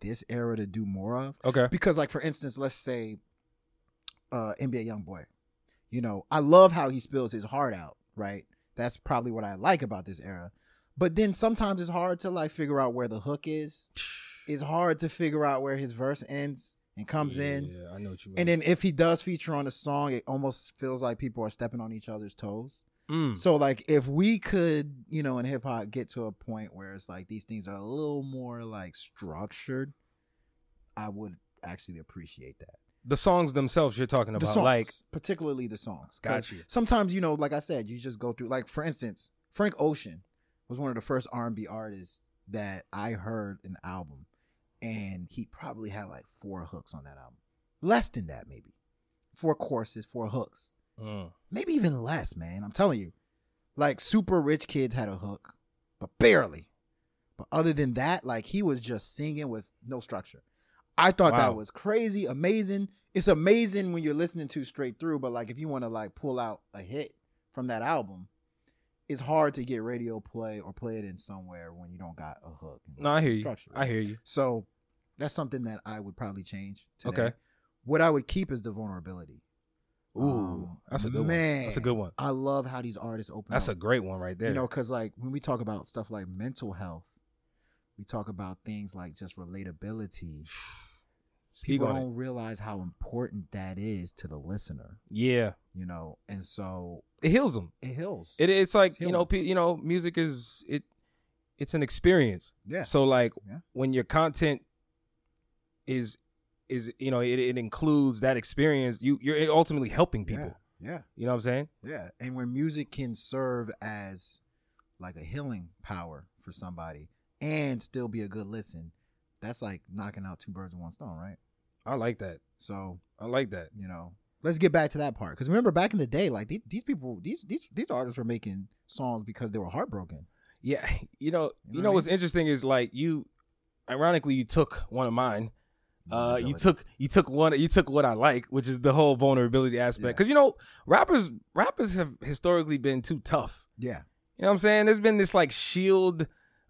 S3: this era to do more of.
S2: Okay,
S3: because like for instance let's say uh nba young boy you know i love how he spills his heart out right that's probably what i like about this era but then sometimes it's hard to like figure out where the hook is [sighs] it's hard to figure out where his verse ends and comes in
S2: Yeah, I know what you mean.
S3: and then if he does feature on a song it almost feels like people are stepping on each other's toes
S2: Mm.
S3: so like if we could, you know, in hip hop get to a point where it's like these things are a little more like structured, I would actually appreciate that.
S2: The songs themselves you're talking about,
S3: songs,
S2: like,
S3: particularly the songs.
S2: got you.
S3: Sometimes, you know, like I said, you just go through like for instance, Frank Ocean was one of the first R&B artists that I heard an album and he probably had like four hooks on that album. Less than that maybe. Four courses, four hooks
S2: Mm.
S3: maybe even less, man. I'm telling you. Like super rich kids had a hook, but barely. But other than that, like he was just singing with no structure. I thought
S2: Wow.
S3: that was crazy, amazing. It's amazing when you're listening to straight through, but like if you want to like pull out a hit from that album, it's hard to get radio play or play it in somewhere when you don't got a hook.
S2: No, I hear you.
S3: structure,
S2: I hear you.
S3: So that's something that I would probably change. Today.
S2: Okay.
S3: What I would keep is the vulnerability.
S2: Ooh,
S3: Um,
S2: that's a good
S3: man,
S2: one. That's a good one.
S3: I love how these artists open.
S2: That's a great one right there.
S3: you know, because like when we talk about stuff like mental health, we talk about things like just relatability. [sighs]
S2: Speak
S3: People don't realize how important that is to the listener.
S2: Yeah,
S3: You know, and so
S2: it heals them.
S3: it heals.
S2: It, it's like
S3: It's
S2: you know, pe- you know, music is it. It's an experience.
S3: yeah,
S2: So like
S3: Yeah.
S2: when your content is is you know it, it includes that experience. You you're ultimately helping people.
S3: Yeah.
S2: You know what I'm saying?
S3: Yeah. And when music can serve as like a healing power for somebody and still be a good listen, that's like knocking out two birds with one stone, right?
S2: I like that.
S3: So,
S2: I like that.
S3: you know, let's get back to that part. Because remember back in the day, like these, these people, these, these, these artists were making songs because they were heartbroken.
S2: Yeah, [laughs] you know, you
S3: know
S2: know
S3: I
S2: what's interesting is like you, ironically, you took one of mine. Uh, you took you took one you took what I like, which is the whole vulnerability aspect.
S3: Yeah.
S2: Because you know, rappers rappers have historically been too tough.
S3: Yeah.
S2: You know what I'm saying? There's been this like shield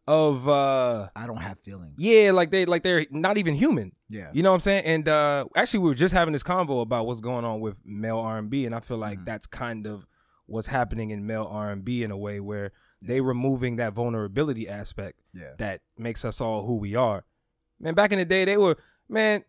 S2: of uh
S3: I don't have feelings.
S2: yeah, like they like they're not even human.
S3: Yeah.
S2: You know what I'm saying? And uh actually we were just having this convo about what's going on with male R&B and I feel like
S3: Mhm.
S2: that's kind of what's happening in male R&B in a way where they removing that vulnerability aspect
S3: Yeah.
S2: that makes us all who we are. Man, back in the day they were man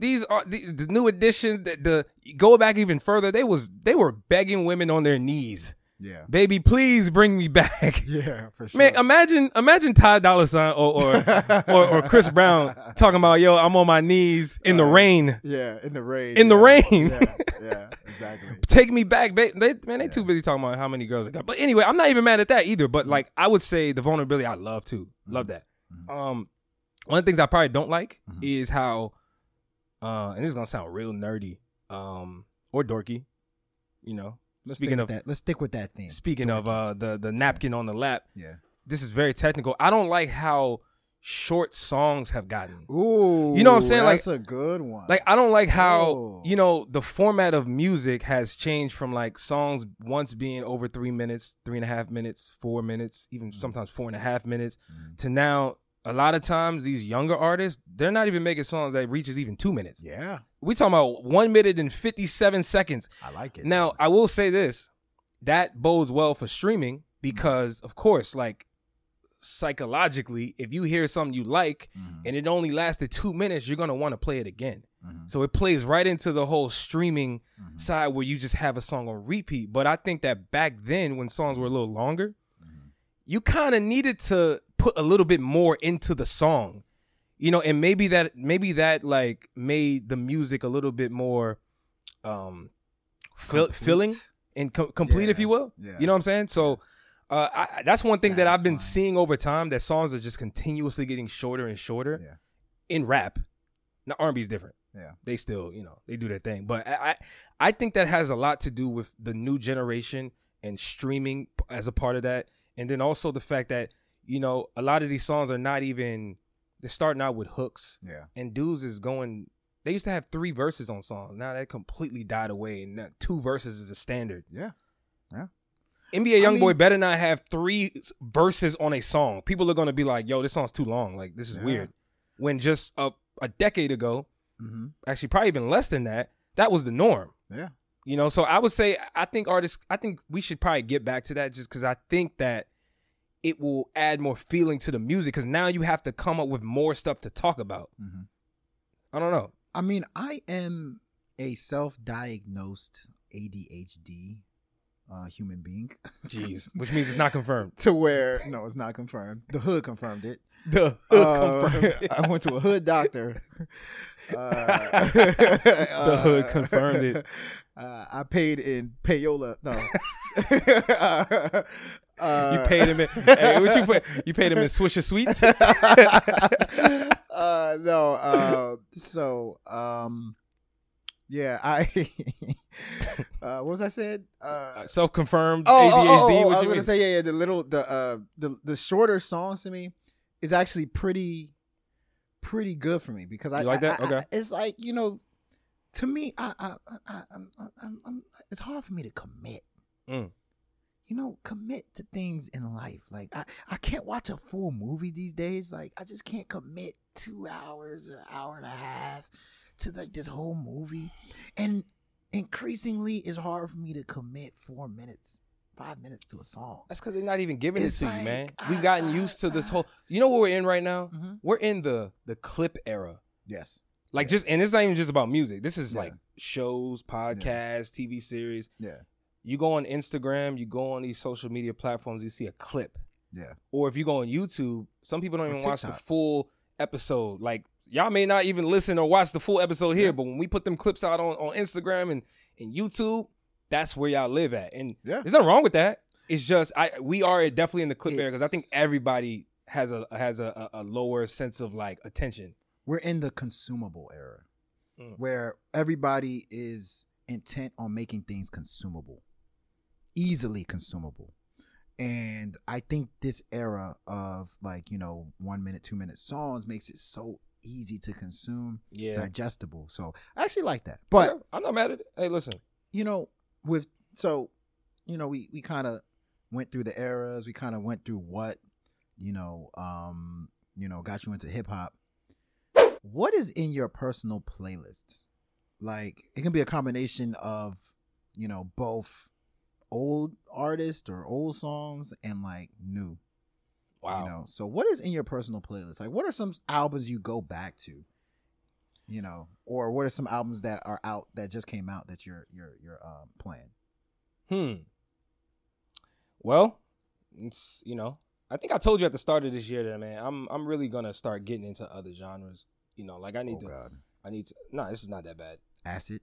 S2: these are the, the new additions the, the go back even further they was they were begging women on their knees.
S3: Yeah.
S2: Baby, please bring me back. [laughs]
S3: Yeah. For sure.
S2: Man, imagine imagine Ty Dolla Sign or or, [laughs] or or Chris Brown talking about yo, I'm on my knees in the
S3: Uh,
S2: rain.
S3: yeah. In the rain.
S2: In the rain.
S3: Yeah. [laughs] Yeah. Exactly.
S2: Take me back, babe. They, man, they too busy talking about how many girls they got. But anyway, I'm not even mad at that either. But like, I would say the vulnerability, I love too. Love that.
S3: Mhm.
S2: Um, one of the things I probably don't like
S3: Mhm.
S2: is how, uh, and this is gonna sound real nerdy, um, or dorky, you know.
S3: Let's
S2: speaking
S3: stick
S2: of
S3: with that. Let's stick with that theme.
S2: speaking of uh the the napkin on the lap,
S3: Yeah.
S2: this is very technical. I don't like how short songs have gotten.
S3: Ooh.
S2: You know what I'm saying? Like-
S3: That's a good one.
S2: Like I don't like how
S3: Oh.
S2: you know the format of music has changed from like songs once being over three minutes, three and a half minutes, four minutes, even
S3: Mm-hmm.
S2: sometimes four and a half minutes, to now a lot of times these younger artists they're not even making songs that reaches even two minutes.
S3: yeah.
S2: We talking about one minute and fifty seven seconds.
S3: I like it.
S2: Now I will say this, that bodes well for streaming because of course like psychologically if you hear something you like
S3: Mhm.
S2: and it only lasted two minutes you're gonna want to play it again.
S3: Mhm.
S2: So it plays right into the whole streaming
S3: Mhm.
S2: side where you just have a song on repeat. But I think that back then, when songs were a little longer,
S3: Mhm.
S2: you kind of needed to put a little bit more into the song, you know, and maybe that maybe that like made the music a little bit more um
S3: Complete.
S2: filling and co- complete, if you will.
S3: yeah.
S2: You know what I'm saying? So. Uh, I, that's one thing that I've been seeing over time that songs are just continuously getting shorter and shorter
S3: Yeah.
S2: in rap. Now R&B is different
S3: Yeah.
S2: they still, you know, they do their thing. But I, I, I think that has a lot to do with the new generation and streaming as a part of that, and then also the fact that you know a lot of these songs are not even they're starting out with hooks,
S3: Yeah.
S2: and dudes is going. They used to have three verses on songs. Now that completely died away, and now two verses is a standard.
S3: Yeah. Yeah.
S2: NBA YoungBoy
S3: mean-
S2: better not have three verses on a song. People are gonna be like, "Yo, this song's too long. Like this is
S3: Yeah.
S2: weird." When just a a decade ago,
S3: Mm-hmm.
S2: actually probably even less than that, that was the norm.
S3: Yeah.
S2: You know, so I would say I think artists I think we should probably get back to that just cuz I think that it will add more feeling to the music cuz now you have to come up with more stuff to talk about.
S3: Mhm.
S2: I don't know.
S3: I mean, I am a self-diagnosed ADHD uh, human being.
S2: Jeez, [laughs] which means it's not confirmed.
S3: to where no, it's not confirmed. The hood confirmed it. [laughs]
S2: The
S3: Uh,
S2: confirmed it. [laughs]
S3: I went to a hood doctor. Uh,
S2: The hood confirmed it.
S3: Uh, I paid in payola. No, uh,
S2: you paid him in [laughs] hey, what you put you paid him in Swisher Sweets? [laughs]
S3: uh, no. Uh, so, um, yeah, I. [laughs] uh, what was I said? Uh,
S2: Self-confirmed
S3: oh,
S2: ADHD.
S3: oh, oh, oh,
S2: what
S3: I was
S2: you
S3: gonna
S2: mean?
S3: say, yeah, yeah. The little, the, uh, the, the shorter songs to me is actually pretty, pretty good for me because I
S2: You like that?
S3: I- I-
S2: Okay.
S3: it's like you know, to me, I, I, I, I'm, I'm, I'm, it's hard for me to commit.
S2: Mm.
S3: You know, commit to things in life. Like I, I can't watch a full movie these days. Like I just can't commit two hours or hour and a half to like this whole movie. And increasingly it's hard for me to commit four minutes, five minutes to a song.
S2: That's because they're not even giving
S3: It's
S2: it to you, man. We've gotten
S3: I-
S2: used to this
S3: I-
S2: whole. You know what we're in right now?
S3: Mm-hmm.
S2: We're in the the clip era.
S3: Yes.
S2: Like
S3: Yeah.
S2: just, and it's not even just about music. This is
S3: Yeah.
S2: like shows, podcasts, TV series.
S3: Yeah.
S2: You go on Instagram, you go on these social media platforms, you see a clip,
S3: Yeah.
S2: or if you go on YouTube, some people don't
S3: Or
S2: even watch the full episode. Like y'all may not even listen or watch the full episode here, but when we put them clips out on, on Instagram and, and YouTube, that's where y'all live at. And
S3: Yeah.
S2: there's nothing wrong with that. It's just I we are definitely in the clip era because I think everybody has a has a, a, a lower sense of like attention.
S3: We're in the consumable era
S2: Mm.
S3: where everybody is intent on making things consumable, easily consumable. And I think this era of like, you know, one minute, two minute songs makes it so easy to consume,
S2: Yeah.
S3: digestible. So I actually like that. But
S2: Yeah, I'm not mad at it. Hey, listen.
S3: you know, with so, you know, we we kind of went through the eras. We kind of went through what, you know, um, you know, got you into hip hop. What is in your personal playlist? Like, it can be a combination of, you know, both old artists or old songs and like new.
S2: Wow.
S3: You know, so what is in your personal playlist? Like, what are some albums you go back to? You know, or what are some albums that are out that just came out that you're you're you're um, playing?
S2: Hmm. Well, it's you know, I think I told you at the start of this year that man, I'm I'm really gonna start getting into other genres. You know, like I need
S3: oh
S2: to
S3: God,
S2: I need to no, this is not that bad.
S3: acid.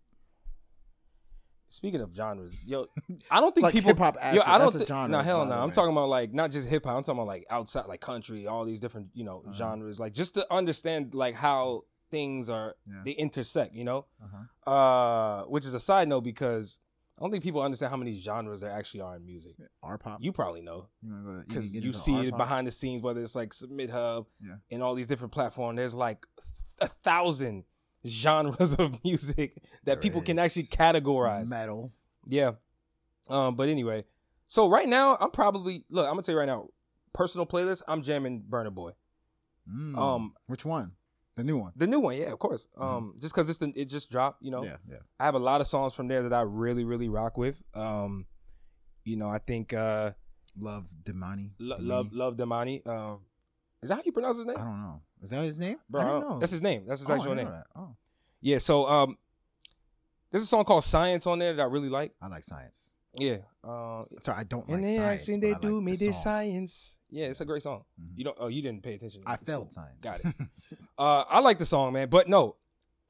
S2: Speaking of genres, yo, [laughs] I don't think
S3: Like
S2: people
S3: hip-hop
S2: yo, I don't
S3: genre,
S2: No, hell no.
S3: the
S2: I'm talking about like not just hip hop. I'm talking about like outside, like country, all these different you know
S3: Uh-huh.
S2: genres. Like just to understand like how things are
S3: Yeah.
S2: they intersect. You know,
S3: Uh-huh.
S2: uh, which is a side note because I don't think people understand how many genres there actually are in music.
S3: R pop.
S2: You probably know.
S3: You wanna go to- you
S2: because you see it
S3: R-pop?
S2: behind the scenes, whether it's like Submit Hub
S3: Yeah.
S2: and all these different platforms. There's like a thousand genres [laughs] of music that
S3: There
S2: people can actually categorize.
S3: metal.
S2: Yeah. Um, but anyway, so right now I'm probably look. I'm gonna tell you right now, personal playlist. I'm jamming Burna Boy.
S3: Mm.
S2: Um,
S3: which one? The new one.
S2: the new one, yeah, of course. Um, just because it's the, it just dropped, you know.
S3: Yeah, yeah.
S2: I have a lot of songs from there that I really, really rock with. Um, you know, I think uh,
S3: Love Damini.
S2: Lo-
S3: Damini?
S2: love, love Damini. Um, is that how you pronounce his name?
S3: I don't know. Is that his name?
S2: Bro,
S3: I don't know.
S2: that's his name. That's his
S3: Oh,
S2: actual name.
S3: that. Oh,
S2: Yeah. So um, there's a song called Science on there that I really like.
S3: I like science.
S2: Yeah. Uh,
S3: Sorry, I don't
S2: and
S3: like
S2: they
S3: science.
S2: they
S3: like
S2: do
S3: the
S2: me this
S3: song.
S2: science. Yeah, it's a great song.
S3: Mhm.
S2: You don't. Oh, you didn't pay attention.
S3: I felt
S2: cool.
S3: science.
S2: Got it. [laughs] Uh, I like the song, man. But no,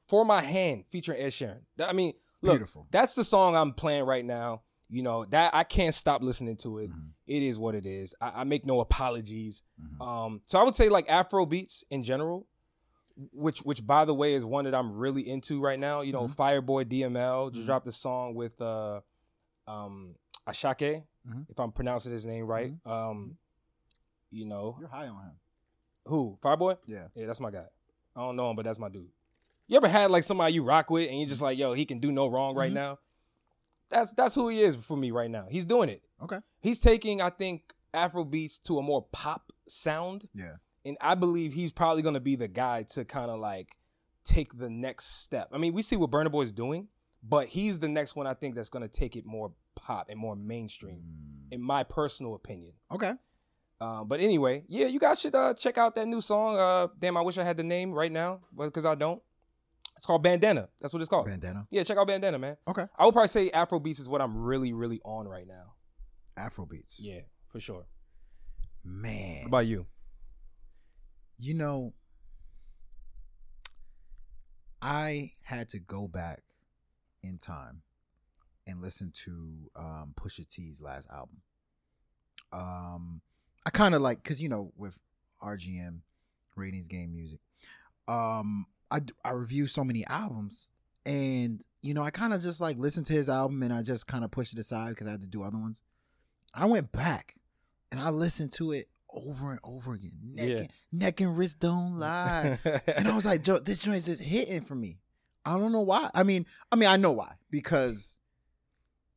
S2: for my hand featuring Ed Sheeran. I mean, look,
S3: Beautiful.
S2: that's the song I'm playing right now. You know that I can't stop listening to it.
S3: Mhm.
S2: It is what it is. I, I make no apologies.
S3: Mhm.
S2: Um, so I would say like Afro beats in general, which which by the way is one that I'm really into right now. You know,
S3: Mhm.
S2: Fireboy DML just
S3: Mhm.
S2: dropped a song with uh, um, Asake,
S3: Mhm.
S2: if I'm pronouncing his name right.
S3: Mm-hmm.
S2: Um, you know
S3: You're high on him.
S2: who Fireboy?
S3: Yeah.
S2: Yeah, that's my guy. I don't know him, but that's my dude. You ever had like somebody you rock with and you're just like, yo, he can do no wrong right now? That's that's who he is for me right now. He's doing it.
S3: Okay.
S2: He's taking, I think, Afro beats to a more pop sound.
S3: Yeah.
S2: And I believe he's probably gonna be the guy to kind of like take the next step. I mean, we see what Burna Boy is doing, but he's the next one I think that's gonna take it more pop and more mainstream,
S3: Mm.
S2: in my personal opinion.
S3: Okay.
S2: Uh, but anyway, yeah, you guys should uh, check out that new song. Uh, damn, I wish I had the name right now, but because I don't. It's called Bandana. That's what it's called.
S3: Bandana.
S2: yeah, check out Bandana, man.
S3: Okay.
S2: I would probably say Afro beats is what I'm really, really on right now.
S3: Afro beats.
S2: Yeah, for sure.
S3: Man.
S2: What about you?
S3: you know, I had to go back in time and listen to um, Pusha T's last album. Um, I kind of like because you know with RGM ratings game music, um, I I review so many albums, and you know I kind of just like listened to his album and I just kind of pushed it aside because I had to do other ones. I went back and I listened to it over and over again. Neck,
S2: Yeah.
S3: and, neck and wrist don't [laughs] lie. and I was like, Joe, this joint is just hitting for me. I don't know why. I mean, I mean, I know why because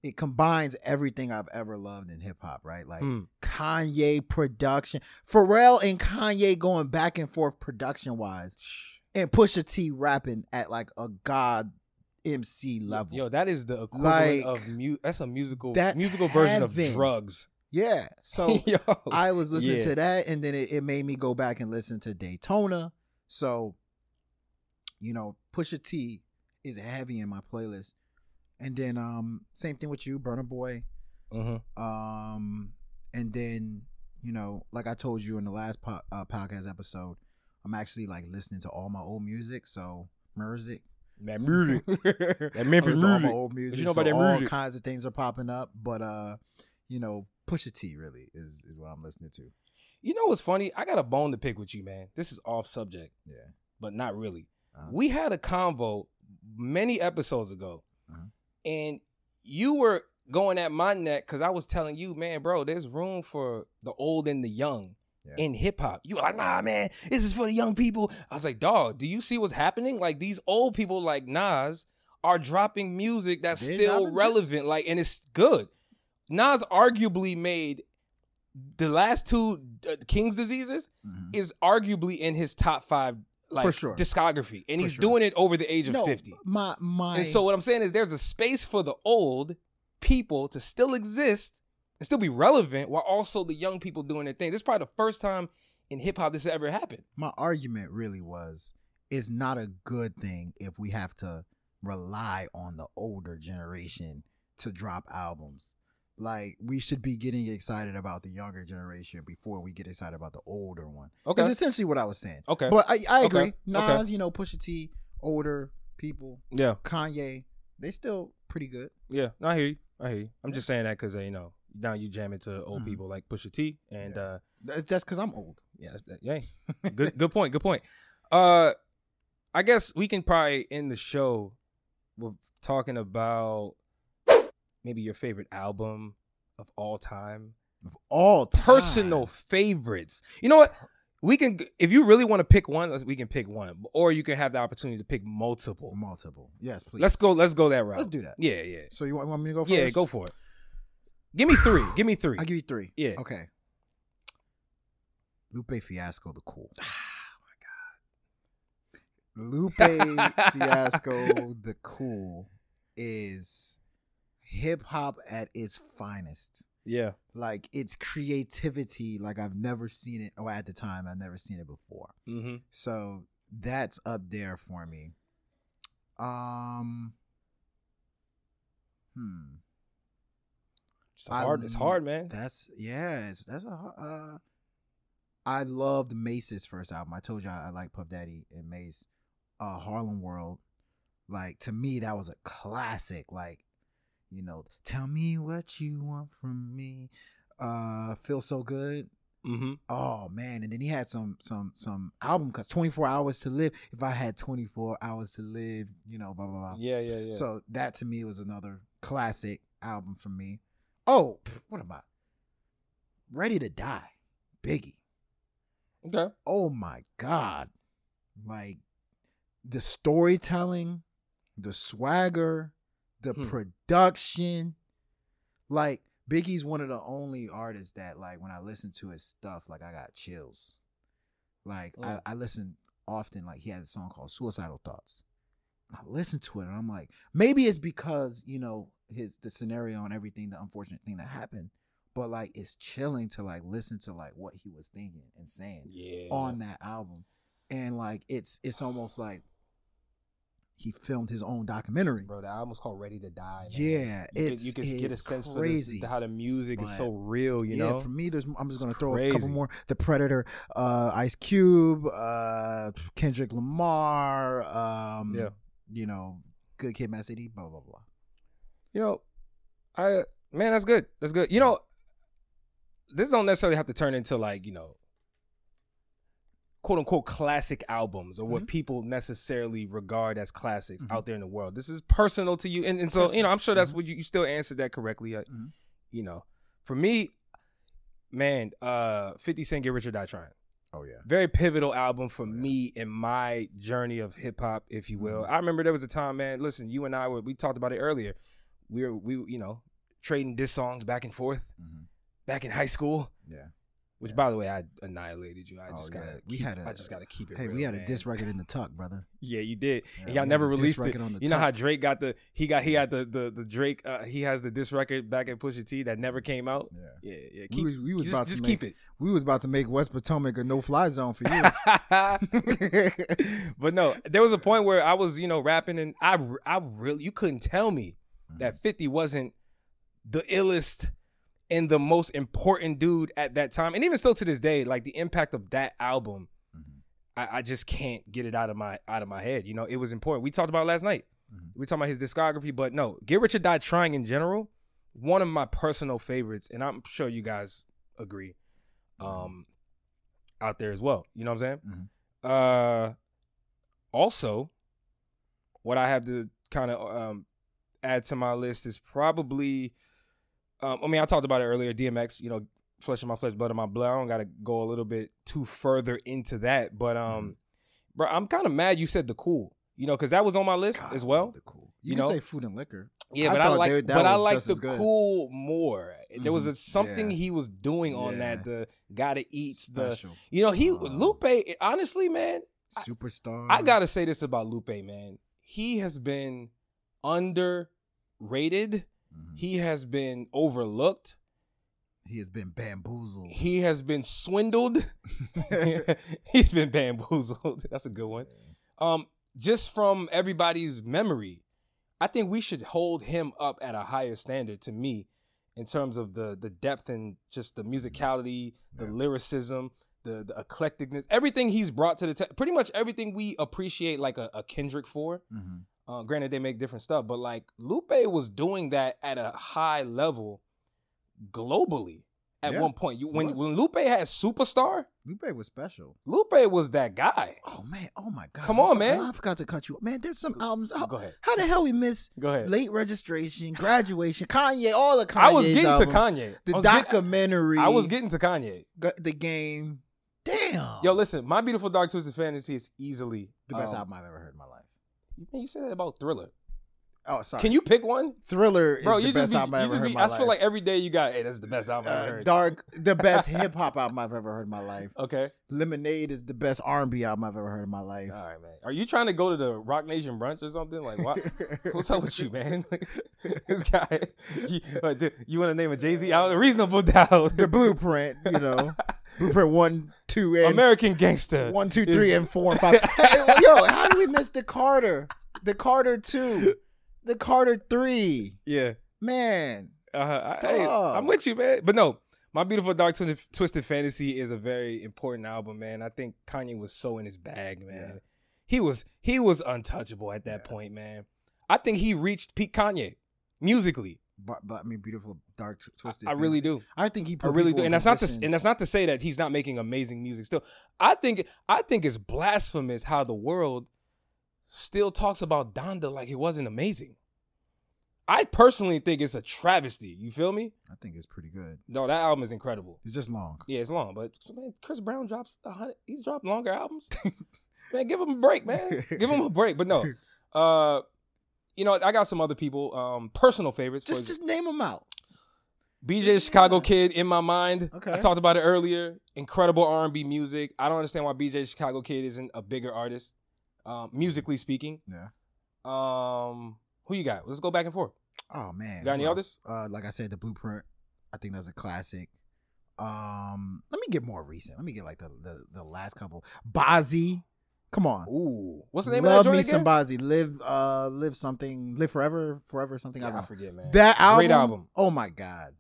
S3: it combines everything I've ever loved in hip hop, right? Like
S2: Hmm.
S3: Kanye production, Pharrell and Kanye going back and forth production wise, and Pusha T rapping at like a god MC level.
S2: Yo, that is the equivalent
S3: Like,
S2: of mu- that's a musical
S3: that's
S2: musical version
S3: heaven.
S2: of drugs.
S3: yeah. [laughs] So
S2: Yo,
S3: I was listening
S2: Yeah.
S3: to that, and then it, it made me go back and listen to Daytona. So, you know, Pusha T is heavy in my playlist, and then um, same thing with you, Burna Boy.
S2: Mhm.
S3: Um, and then you know, like I told you in the last po- uh, podcast episode, I'm actually like listening to all my old music. So music.
S2: That music. [laughs]
S3: that
S2: Memphis music.
S3: old music.
S2: you know
S3: so
S2: about that
S3: all
S2: music?
S3: kinds of things are popping up, but uh, you know, Pusha T really is is what I'm listening to.
S2: You know what's funny? I got a bone to pick with you, man. This is off subject,
S3: Yeah.
S2: but not really.
S3: Uh-huh.
S2: We had a convo many episodes ago,
S3: Uh-huh.
S2: and you were going at my neck because I was telling you, man, bro, there's room for the old and the young
S3: Yeah.
S2: in hip hop. You were like, nah, man, this is for the young people. I was like, dog, do you see what's happening? Like these old people like Nas are dropping music that's
S3: They're
S2: still relevant, like, and it's good. Nas arguably made the last two uh, King's diseases
S3: Mhm.
S2: is arguably in his top five like
S3: For sure.
S2: discography, and
S3: For
S2: he's
S3: sure.
S2: doing it over the age of
S3: No,
S2: fifty.
S3: My my.
S2: And so what I'm saying is there's a space for the old people to still exist and still be relevant while also the young people doing their thing. This is probably the first time in hip hop this has ever happened.
S3: my argument really was it's not a good thing if we have to rely on the older generation to drop albums. Like we should be getting excited about the younger generation before we get excited about the older one.
S2: Okay.
S3: That's essentially what I was saying.
S2: Okay.
S3: But I, I agree.
S2: Okay.
S3: Nas, you know, Pusha T, older people,
S2: Yeah.
S3: Kanye, they still pretty good.
S2: Yeah. No, I hear you. I hear you. I'm just saying that because, you know, now you jam into old
S3: Mhm.
S2: people like Pusha T and
S3: Yeah.
S2: uh
S3: That's because I'm old.
S2: yeah, yeah. [laughs] good good point. Good point. Uh I guess we can probably end the show with talking about maybe your favorite album of all time.
S3: Of all time.
S2: Personal favorites. You know what? We can if you really want to pick one, we can pick one. Or you can have the opportunity to pick multiple.
S3: multiple. Yes, please.
S2: Let's go let's go that route.
S3: Let's do that.
S2: Yeah, yeah.
S3: So you want, want me to go first?
S2: Yeah, go for it. Give me three. Give me three.
S3: I'll give you three.
S2: Yeah.
S3: Okay. Lupe Fiasco, the cool. [sighs] My God. Lupe Fiasco, [laughs] the cool, is hip hop at its finest.
S2: yeah.
S3: Like it's creativity, like I've never seen it. Or at the time, I've never seen it before.
S2: Mm-hmm.
S3: So that's up there for me. Um. Hmm.
S2: It's hard. It's hard, man.
S3: That's yeah. It's, that's a uh. I loved Mase's first album. I told you I, I like Puff Daddy and Mase. Uh, Harlem World, like to me that was a classic. Like, you know, tell me what you want from me. Uh, feel so good.
S2: Mm-hmm.
S3: Oh man, and then he had some some some album cuts. Twenty four hours to live. If I had twenty four hours to live, you know, blah blah blah.
S2: Yeah, yeah, yeah.
S3: So that to me was another classic album for me. Oh, what about Ready to Die, Biggie.
S2: okay.
S3: Oh my God, like the storytelling, the swagger, the
S2: Hmm.
S3: production, like Biggie's one of the only artists that like when I listen to his stuff, like I got chills. Like
S2: Mm.
S3: I, I listen often. Like he has a song called "Suicidal Thoughts." I listen to it and I'm like, maybe it's because you know his the scenario and everything, the unfortunate thing that happened. But like, it's chilling to like listen to like what he was thinking and saying
S2: Yeah.
S3: on that album, and like it's it's almost like he filmed his own documentary.
S2: Bro, the album's called Ready to Die. Man.
S3: Yeah,
S2: you
S3: it's
S2: could, you could get a
S3: it's
S2: sense
S3: crazy.
S2: for this, how the music is so real. You
S3: yeah,
S2: know,
S3: for me, there's I'm just gonna
S2: It's
S3: throw a couple more. The Predator, uh, Ice Cube, uh, Kendrick Lamar, um,
S2: Yeah.
S3: you know, Good Kid, Mad City, blah blah blah.
S2: You know, I man, that's good. That's good. You know, this don't necessarily have to turn into like you know, quote unquote classic albums or what
S3: Mhm.
S2: people necessarily regard as classics
S3: Mhm.
S2: out there in the world. This is personal to you, and, and so you know, I'm sure that's
S3: Mhm.
S2: what you, you still answered that correctly. Uh,
S3: Mhm.
S2: You know, for me, man, uh, Fifty Cent, Get Rich or Die Trying.
S3: Oh yeah,
S2: very pivotal album for me in my journey of hip hop, if you will.
S3: Mm-hmm.
S2: I remember there was a time, man. Listen, you and I were we talked about it earlier. We were we you know trading diss songs back and forth
S3: Mhm.
S2: back in high school.
S3: yeah.
S2: Which,
S3: Yeah.
S2: by the way, I annihilated you. I
S3: Oh,
S2: just
S3: yeah.
S2: gotta.
S3: We
S2: keep,
S3: had a-
S2: I just gotta keep it.
S3: Hey,
S2: real,
S3: we had a
S2: man.
S3: diss record in the tuck, brother. [laughs]
S2: Yeah, you did.
S3: Yeah,
S2: and y'all never released it.
S3: record on the
S2: You know
S3: tuck.
S2: how Drake got the he got he had the the the Drake uh, he has the diss record back at Pusha T that never came out.
S3: Yeah.
S2: Yeah, yeah.
S3: We was, we was
S2: just
S3: about
S2: just
S3: to
S2: keep
S3: make,
S2: it.
S3: We was about to make West Potomac a no fly zone for you. [laughs]
S2: but no, there was a point where I was, you know, rapping and I, I really, you couldn't tell me that 50 wasn't the illest and the most important dude at that time. And even still to this day, like the impact of that album,
S3: Mhm.
S2: I, I just can't get it out of my out of my head. You know, it was important. We talked about it last night.
S3: Mhm.
S2: We talked about his discography, but no, Get Rich or Die Trying in general, one of my personal favorites, and I'm sure you guys agree. Um, out there as well. You know what I'm saying? Uh, also, what I have to kind of um add to my list is probably, um, I mean, I talked about it earlier. DMX, you know, flesh of my flesh, blood of my blood. I don't got to go a little bit too further into that, but um, bro, I'm kind of mad you said the cool. You know, because that was on my list
S3: God,
S2: as well.
S3: the cool. You,
S2: You
S3: can
S2: know?
S3: say food and liquor.
S2: Yeah,
S3: I
S2: but I, like, but I like the cool more. There was a
S3: Mhm.
S2: something
S3: Yeah.
S2: he was doing on
S3: Yeah.
S2: that. The gotta eat the. You know, he
S3: Um,
S2: Lupe. Honestly, man,
S3: superstar.
S2: I gotta say this about Lupe, man. He has been underrated.
S3: Mhm.
S2: He has been overlooked.
S3: He has been bamboozled.
S2: He has been swindled. [laughs] He's been bamboozled. [laughs] That's a good one. Um, just from everybody's memory, I think we should hold him up at a higher standard. To me, in terms of the the depth and just the musicality, the
S3: Yeah.
S2: lyricism, the the eclecticness, everything he's brought to the te- pretty much everything we appreciate like a, a Kendrick for.
S3: Mhm.
S2: Uh, granted, they make different stuff, but like Lupe was doing that at a high level globally at
S3: Yeah,
S2: one point. You when when Lupe had Superstar,
S3: Lupe was special.
S2: Lupe was that guy.
S3: Oh man! Oh my God!
S2: Come on,
S3: sorry.
S2: man.
S3: I forgot to cut you. Man, there's some albums. How,
S2: Go ahead.
S3: how the hell we miss
S2: Go ahead.
S3: late registration, graduation, Kanye, all the Kanye.
S2: I was getting to Kanye.
S3: The
S2: I getting-
S3: documentary.
S2: I was getting to Kanye.
S3: The game. Damn.
S2: Yo, listen, my beautiful dark twisted fantasy is easily
S3: the best
S2: um,
S3: album I've ever heard in my life.
S2: You said that about Thriller.
S3: Oh, sorry.
S2: Can you pick one,
S3: Thriller is
S2: bro?
S3: the
S2: you
S3: best
S2: be,
S3: album I ever heard
S2: be. I
S3: my
S2: feel like every day you got, hey, that's the best album
S3: I've
S2: ever heard.
S3: Dark, the best [laughs] hip hop album I've ever heard in my life.
S2: Okay,
S3: Lemonade is the best R and B album I've ever heard in my life.
S2: all right, man. Are you trying to go to the Roc Nation brunch or something? Like, what? [laughs] What's up with you, man? [laughs] this guy, you, uh, dude, you want to name a Jay Z album? Reasonable Doubt,
S3: the blueprint, you know, blueprint one, two, and
S2: American Gangster,
S3: One, two, three, is- and four and five. Yo, how do we miss the Carter? The Carter two, the Carter three.
S2: yeah.
S3: Man,
S2: Uh, I. I'm with you, man. But no, my beautiful dark twisted, twisted fantasy is a very important album, man. I think Kanye was so in his bag, man.
S3: Yeah.
S2: He was he was untouchable at that
S3: Yeah.
S2: point, man. I think he reached peak Kanye musically.
S3: but, but I mean, beautiful, dark, tw- twisted.
S2: I really do.
S3: I think he.
S2: I really do. And that's not to and that's not to say that he's not making amazing music still. I think I think it's blasphemous how the world still talks about Donda like it wasn't amazing. I personally think it's a travesty. You feel me?
S3: I think it's pretty good.
S2: No, that album is incredible.
S3: It's just long.
S2: Yeah, it's long, but man, Chris Brown drops a hundred. He's dropped longer albums. [laughs] man, give him a break, man. give him a break. But no, [laughs] uh, you know, I got some other people, um, personal favorites.
S3: Just, just name them out.
S2: BJ Chicago Kid in my mind.
S3: Okay.
S2: I talked about it earlier. Incredible R and B music. I don't understand why BJ Chicago Kid isn't a bigger artist, um, musically speaking.
S3: Yeah.
S2: Um, who you got? Let's go back and forth.
S3: Oh man.
S2: Got any others?
S3: Uh, like I said, the blueprint. I think that's a classic. Um, let me get more recent. Let me get like the the, the last couple. Bazzi, come on.
S2: Ooh, what's the name
S3: Love
S2: of that
S3: me
S2: joint
S3: some? Bazzi. Live, uh, live something. Live forever, forever something. I don't
S2: I forget, man.
S3: That album.
S2: Great album.
S3: Oh my god.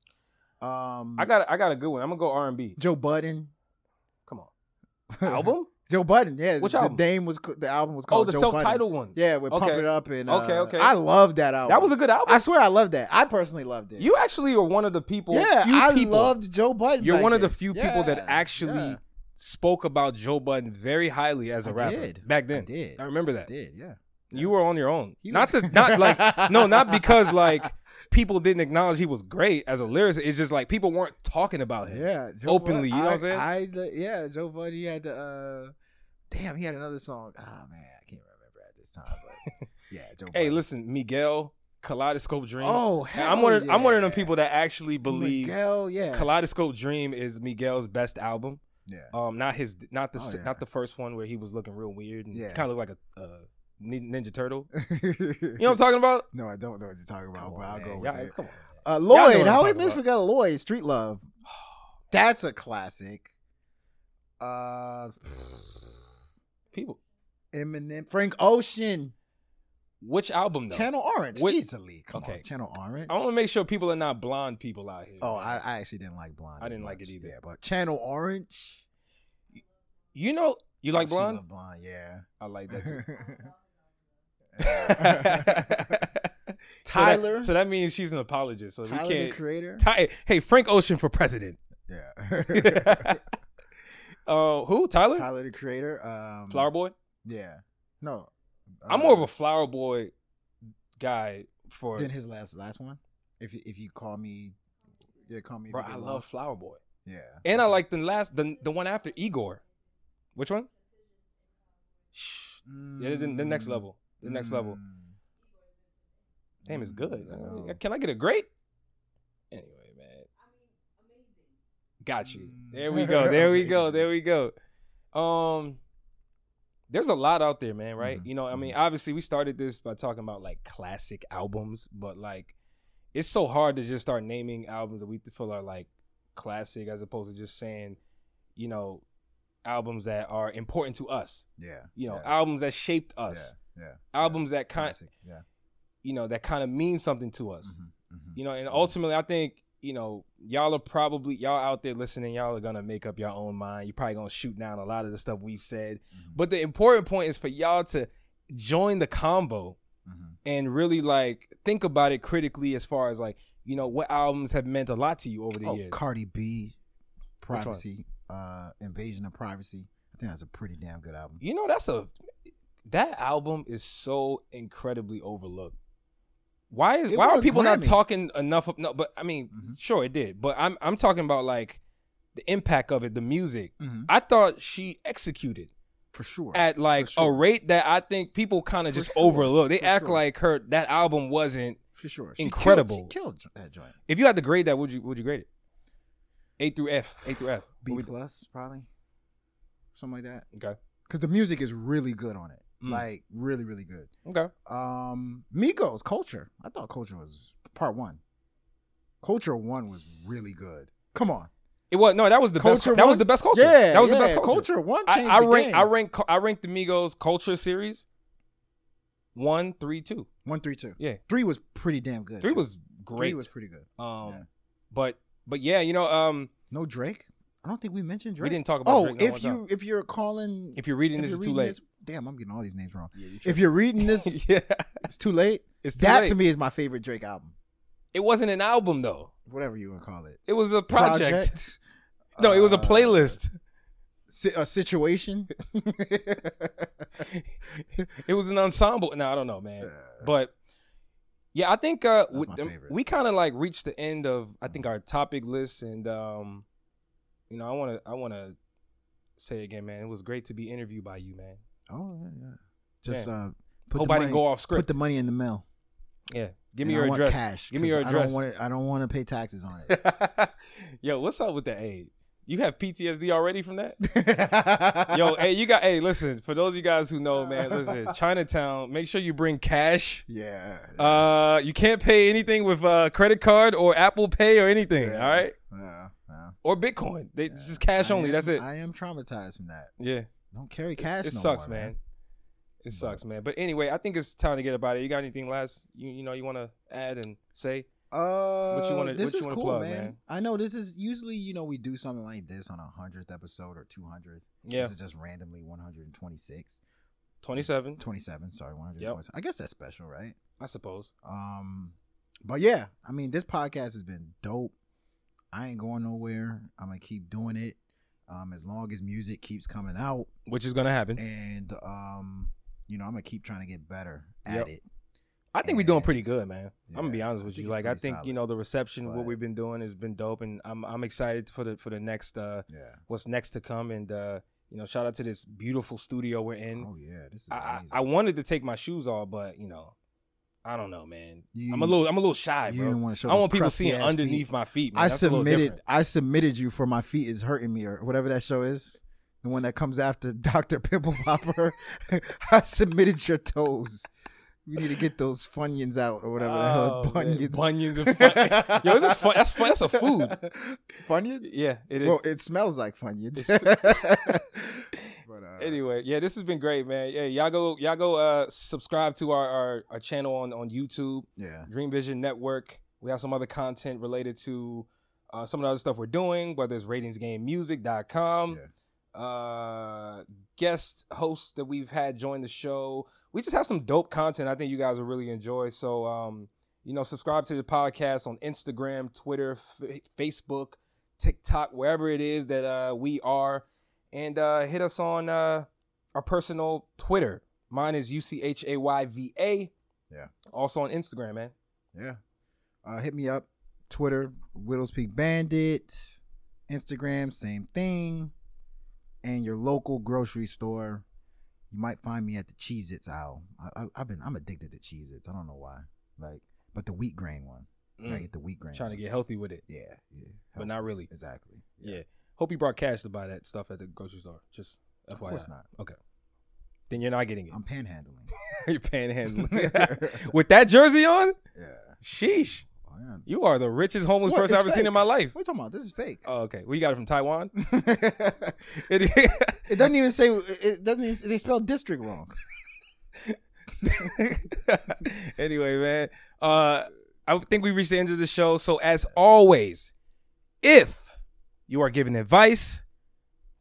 S3: Um,
S2: I got I got a good one. I'm gonna go R and B.
S3: Joe Budden.
S2: Come on, [laughs] album.
S3: Joe Budden. Yeah.
S2: Which
S3: the
S2: album?
S3: name was the album was called.
S2: Oh, the
S3: Joe
S2: self-titled
S3: Budden.
S2: one.
S3: Yeah, we're
S2: Okay.
S3: pumping it up and
S2: Okay,
S3: uh,
S2: okay.
S3: I love that album.
S2: That was a good album.
S3: I swear I loved that. I personally loved it.
S2: You actually are one of the people.
S3: yeah, I
S2: people,
S3: loved Joe Budden.
S2: You're one of the
S3: then.
S2: few people that actually
S3: yeah.
S2: spoke about Joe Budden very highly as a
S3: I
S2: rapper
S3: did.
S2: back
S3: I
S2: then.
S3: did.
S2: I remember
S3: I
S2: that.
S3: did, yeah.
S2: You were on your own.
S3: He
S2: not
S3: was-
S2: the not [laughs] like no, not because like people didn't acknowledge he was great as a lyricist. It's just like people weren't talking about him.
S3: Yeah, Joe
S2: Openly,
S3: Budden-
S2: you know
S3: I,
S2: what I'm saying?
S3: I, yeah, Joe Budden. Had the. Uh, damn, he had another song. Oh man, I can't remember at this time. But [laughs] yeah, Joe.
S2: Hey,
S3: Budden.
S2: listen, Miguel, Kaleidoscope Dream.
S3: Oh, hell
S2: I'm one of I'm one of them people that actually believe
S3: Miguel, yeah,
S2: Kaleidoscope Dream is Miguel's best album.
S3: yeah.
S2: Um, not his, not the,
S3: Oh, yeah.
S2: not the first one where he was looking real weird and
S3: Yeah.
S2: kind of looked like a uh, Ninja Turtle. [laughs]
S3: you
S2: know what I'm talking about?
S3: No, I don't know what you're talking about,
S2: Come
S3: but
S2: on,
S3: I'll
S2: man.
S3: go with
S2: Y'all-
S3: it.
S2: Come on.
S3: Uh, Lloyd, how we miss forget Lloyd? Street Love. [sighs] That's a classic. Uh,
S2: People,
S3: Eminem, Frank Ocean,
S2: which album though?
S3: Channel Orange,
S2: What-
S3: easily. Come
S2: Okay.
S3: on, Channel Orange.
S2: I want to make sure people are not blonde people out here.
S3: Oh. I, I actually didn't like Blonde.
S2: I didn't like it either.
S3: Yeah, but Channel Orange.
S2: you know, You like blonde?
S3: blonde, yeah.
S2: I like that too. [laughs] So that-
S3: Tyler,
S2: So that, means she's an apologist. So
S3: Tyler
S2: we can't.
S3: creator.
S2: Ty- hey, Frank Ocean for president.
S3: yeah. [laughs] [laughs]
S2: uh, who? Tyler?
S3: Tyler the creator. Um,
S2: Flower Boy.
S3: Yeah. No.
S2: I'm
S3: uh,
S2: more of a Flower Boy guy for.
S3: than his last last one. If you- if you call me, yeah, call me.
S2: Bro, I love
S3: lost.
S2: Flower Boy,
S3: Yeah.
S2: and I like the last, the the one after Igor. Which one? Shh. Yeah, the, the next
S3: Mm,
S2: level. The next level.
S3: mm.
S2: Damn, it's good.
S3: Mm,
S2: Uh, Can I get a great? Anyway, man. Got you.
S3: Mm.
S2: There we go. There we go. There we go. Um, there's a lot out there, man. Right?
S3: Mhm,
S2: You know, I mean, obviously, we started this by talking about like classic albums, but like, it's so hard to just start naming albums that we feel are like classic, as opposed to just saying, you know, albums that are important to us.
S3: Yeah.
S2: You know,
S3: yeah,
S2: albums that shaped us.
S3: Yeah. yeah.
S2: Albums that kind.
S3: Yeah.
S2: you know, that kind of mean something to us.
S3: Mhm, mhm.
S2: You know, and ultimately, I think you know y'all are probably y'all out there listening. Y'all are gonna make up your own mind. You're probably gonna shoot down a lot of the stuff we've said.
S3: Mhm.
S2: But the important point is for y'all to join the combo
S3: Mhm.
S2: and really like think about it critically as far as like you know what albums have meant a lot to you over the years.
S3: Oh,
S2: years.
S3: Cardi B. Privacy, uh, Invasion of Privacy. I think that's a pretty damn good album.
S2: you know, that's a that album is so incredibly overlooked. Why is
S3: It
S2: why are people not talking enough of no but I mean
S3: Mhm.
S2: sure it did but I'm I'm talking about like the impact of it the music
S3: Mhm.
S2: I thought she executed
S3: For sure.
S2: at like
S3: sure.
S2: a rate that I think people kind of just
S3: sure.
S2: overlook they
S3: For
S2: act
S3: sure.
S2: like her that album wasn't
S3: For sure. She
S2: incredible.
S3: Killed, she killed that joint.
S2: if you had to grade that would you would you grade it A through F A through F
S3: B plus, probably. Something like that.
S2: okay
S3: Because the music is really good on it.
S2: Mm.
S3: Like, really, really good.
S2: okay
S3: Um, Migos, Culture. I thought Culture was part one. Culture one was really good. Come on.
S2: it was no that was the best
S3: Culture
S2: that was the best culture
S3: Yeah.
S2: that was
S3: yeah.
S2: the best culture.
S3: Culture one
S2: I, I rank
S3: game.
S2: I rank I rank the Migos culture series one, three, two.
S3: One, three, two.
S2: Yeah.
S3: Three was pretty damn good.
S2: Three
S3: too.
S2: was great.
S3: Three was pretty good.
S2: um
S3: yeah.
S2: but but yeah, you know, um
S3: No Drake. I don't think we mentioned Drake.
S2: we didn't talk about
S3: Oh,
S2: Drake
S3: if you
S2: time.
S3: if you're calling
S2: if you're reading
S3: if
S2: this
S3: you're
S2: it's too late.
S3: this, damn, I'm getting all these names wrong.
S2: Yeah, you
S3: If you're reading this, [laughs]
S2: yeah.
S3: it's too late.
S2: It's too
S3: That
S2: late.
S3: to me is my favorite Drake album.
S2: It wasn't an album though.
S3: Whatever you want to call it.
S2: It was a project.
S3: Project.
S2: No, it was a
S3: Uh,
S2: playlist.
S3: si- a situation. [laughs]
S2: it was an ensemble. No, I don't know, man.
S3: Uh,
S2: But yeah, I think uh, we, we kind of like reached the end of I think our topic list, and um, you know, I want to I want to say again, man, it was great to be interviewed by you, man.
S3: oh yeah, yeah. Just uh, put
S2: Hope
S3: the
S2: I
S3: money,
S2: didn't go off script.
S3: put the money in the mail.
S2: yeah, give me
S3: And
S2: your
S3: I want
S2: address.
S3: Cash.
S2: Give me your address.
S3: I don't want it, I don't want to pay taxes on it. [laughs]
S2: Yo, what's up with the A? You have PTSD already from that? [laughs] Yo, hey, you got hey, listen, for those of you guys who know, man, listen, [laughs] Chinatown, make sure you bring cash.
S3: yeah.
S2: Uh you can't pay anything with uh credit card or Apple Pay or anything,
S3: Yeah.
S2: all right?
S3: Yeah, yeah.
S2: Or Bitcoin. They just cash
S3: I
S2: only,
S3: am-
S2: that's it.
S3: I am traumatized from that.
S2: yeah.
S3: Don't carry
S2: It's-
S3: cash.
S2: It
S3: no
S2: sucks,
S3: more,
S2: man. It sucks, man. But anyway, I think it's time to get about it. You got anything last you you know you want to add and say?
S3: Uh,
S2: you wanna-
S3: this
S2: what
S3: is cool,
S2: plug,
S3: man.
S2: man?
S3: I know this is usually you know we do something like this on a hundredth episode or two hundredth.
S2: Yeah.
S3: This is just randomly one hundred and twenty six.
S2: 27,
S3: 27, sorry, 127. I guess that's special, right?
S2: I suppose.
S3: Um, but yeah, I mean, this podcast has been dope. I ain't going nowhere. I'm gonna keep doing it. Um, as long as music keeps coming out,
S2: Which is going to happen.
S3: and um, you know, I'm gonna keep trying to get better at
S2: Yep.
S3: it.
S2: I think we're doing pretty good, man. I'm gonna be honest with you. Like I think you know the reception of what we've been doing has been dope, and I'm I'm excited for the for the next uh
S3: Yeah.
S2: what's next to come, and uh you know shout out to this beautiful studio we're in.
S3: Oh yeah, this is
S2: I. I wanted to take my shoes off, but you know I don't know, man.
S3: You-
S2: I'm a little I'm a little shy, bro.
S3: didn't wanna show
S2: I want people seeing underneath
S3: feet.
S2: my feet. Man.
S3: I
S2: That's
S3: submitted. I submitted you for my feet is hurting me or whatever that show is. The one that comes after [laughs] Doctor Pimple Popper. [laughs] I submitted your toes. We need to get those funyuns out or whatever the hell.
S2: Oh, man.
S3: Bunions.
S2: Bunions and fun- [laughs] Yo, is it fun? That's fun. That's a food.
S3: Funyuns.
S2: Yeah, it is.
S3: Well, it smells like funyuns.
S2: Anyway, yeah, this has been great, man. Yeah, y'all go, y'all go, uh, subscribe to our, our our channel on on YouTube,
S3: yeah,
S2: Dream Vision Network. We have some other content related to uh, some of the other stuff we're doing, whether it's ratingsgamemusic.com,
S3: Yeah.
S2: uh, guest hosts that we've had join the show. We just have some dope content. I think you guys will really enjoy. So, um, you know, subscribe to the podcast on Instagram, Twitter, F- Facebook, TikTok, wherever it is that uh, we are, and uh, hit us on uh, our personal Twitter. Mine is U C H A Y V A.
S3: Yeah.
S2: Also on Instagram, man.
S3: Yeah. Uh, hit me up. Twitter, Widow's Peak Bandit. Instagram, same thing. And your local grocery store. You might find me at the Cheez Its aisle. I, I, I've been I'm addicted to Cheez Its. I don't know why. Like, but the wheat grain one.
S2: Mm.
S3: I get the wheat grain.
S2: Trying to get healthy with it,
S3: Yeah, yeah.
S2: but not really.
S3: exactly.
S2: Yeah. Hope you brought cash to buy that stuff at the grocery store. Just FYI.
S3: Of course not.
S2: Okay. Then you're not getting it.
S3: I'm panhandling. [laughs]
S2: you're panhandling. [laughs] With that jersey on?
S3: yeah.
S2: Sheesh.
S3: Oh, yeah.
S2: You are the richest homeless
S3: What?
S2: person I've ever seen in my life.
S3: What are you talking about? This is fake.
S2: Oh, okay. Well, you got it from Taiwan? [laughs]
S3: it
S2: It-
S3: doesn't even say. It doesn't. Even, they spell district wrong.
S2: anyway, man. Uh I think we reached the end of the show. So as always, if you are giving advice,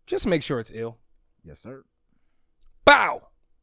S2: just make sure it's ill.
S3: Yes, sir.
S2: Bow.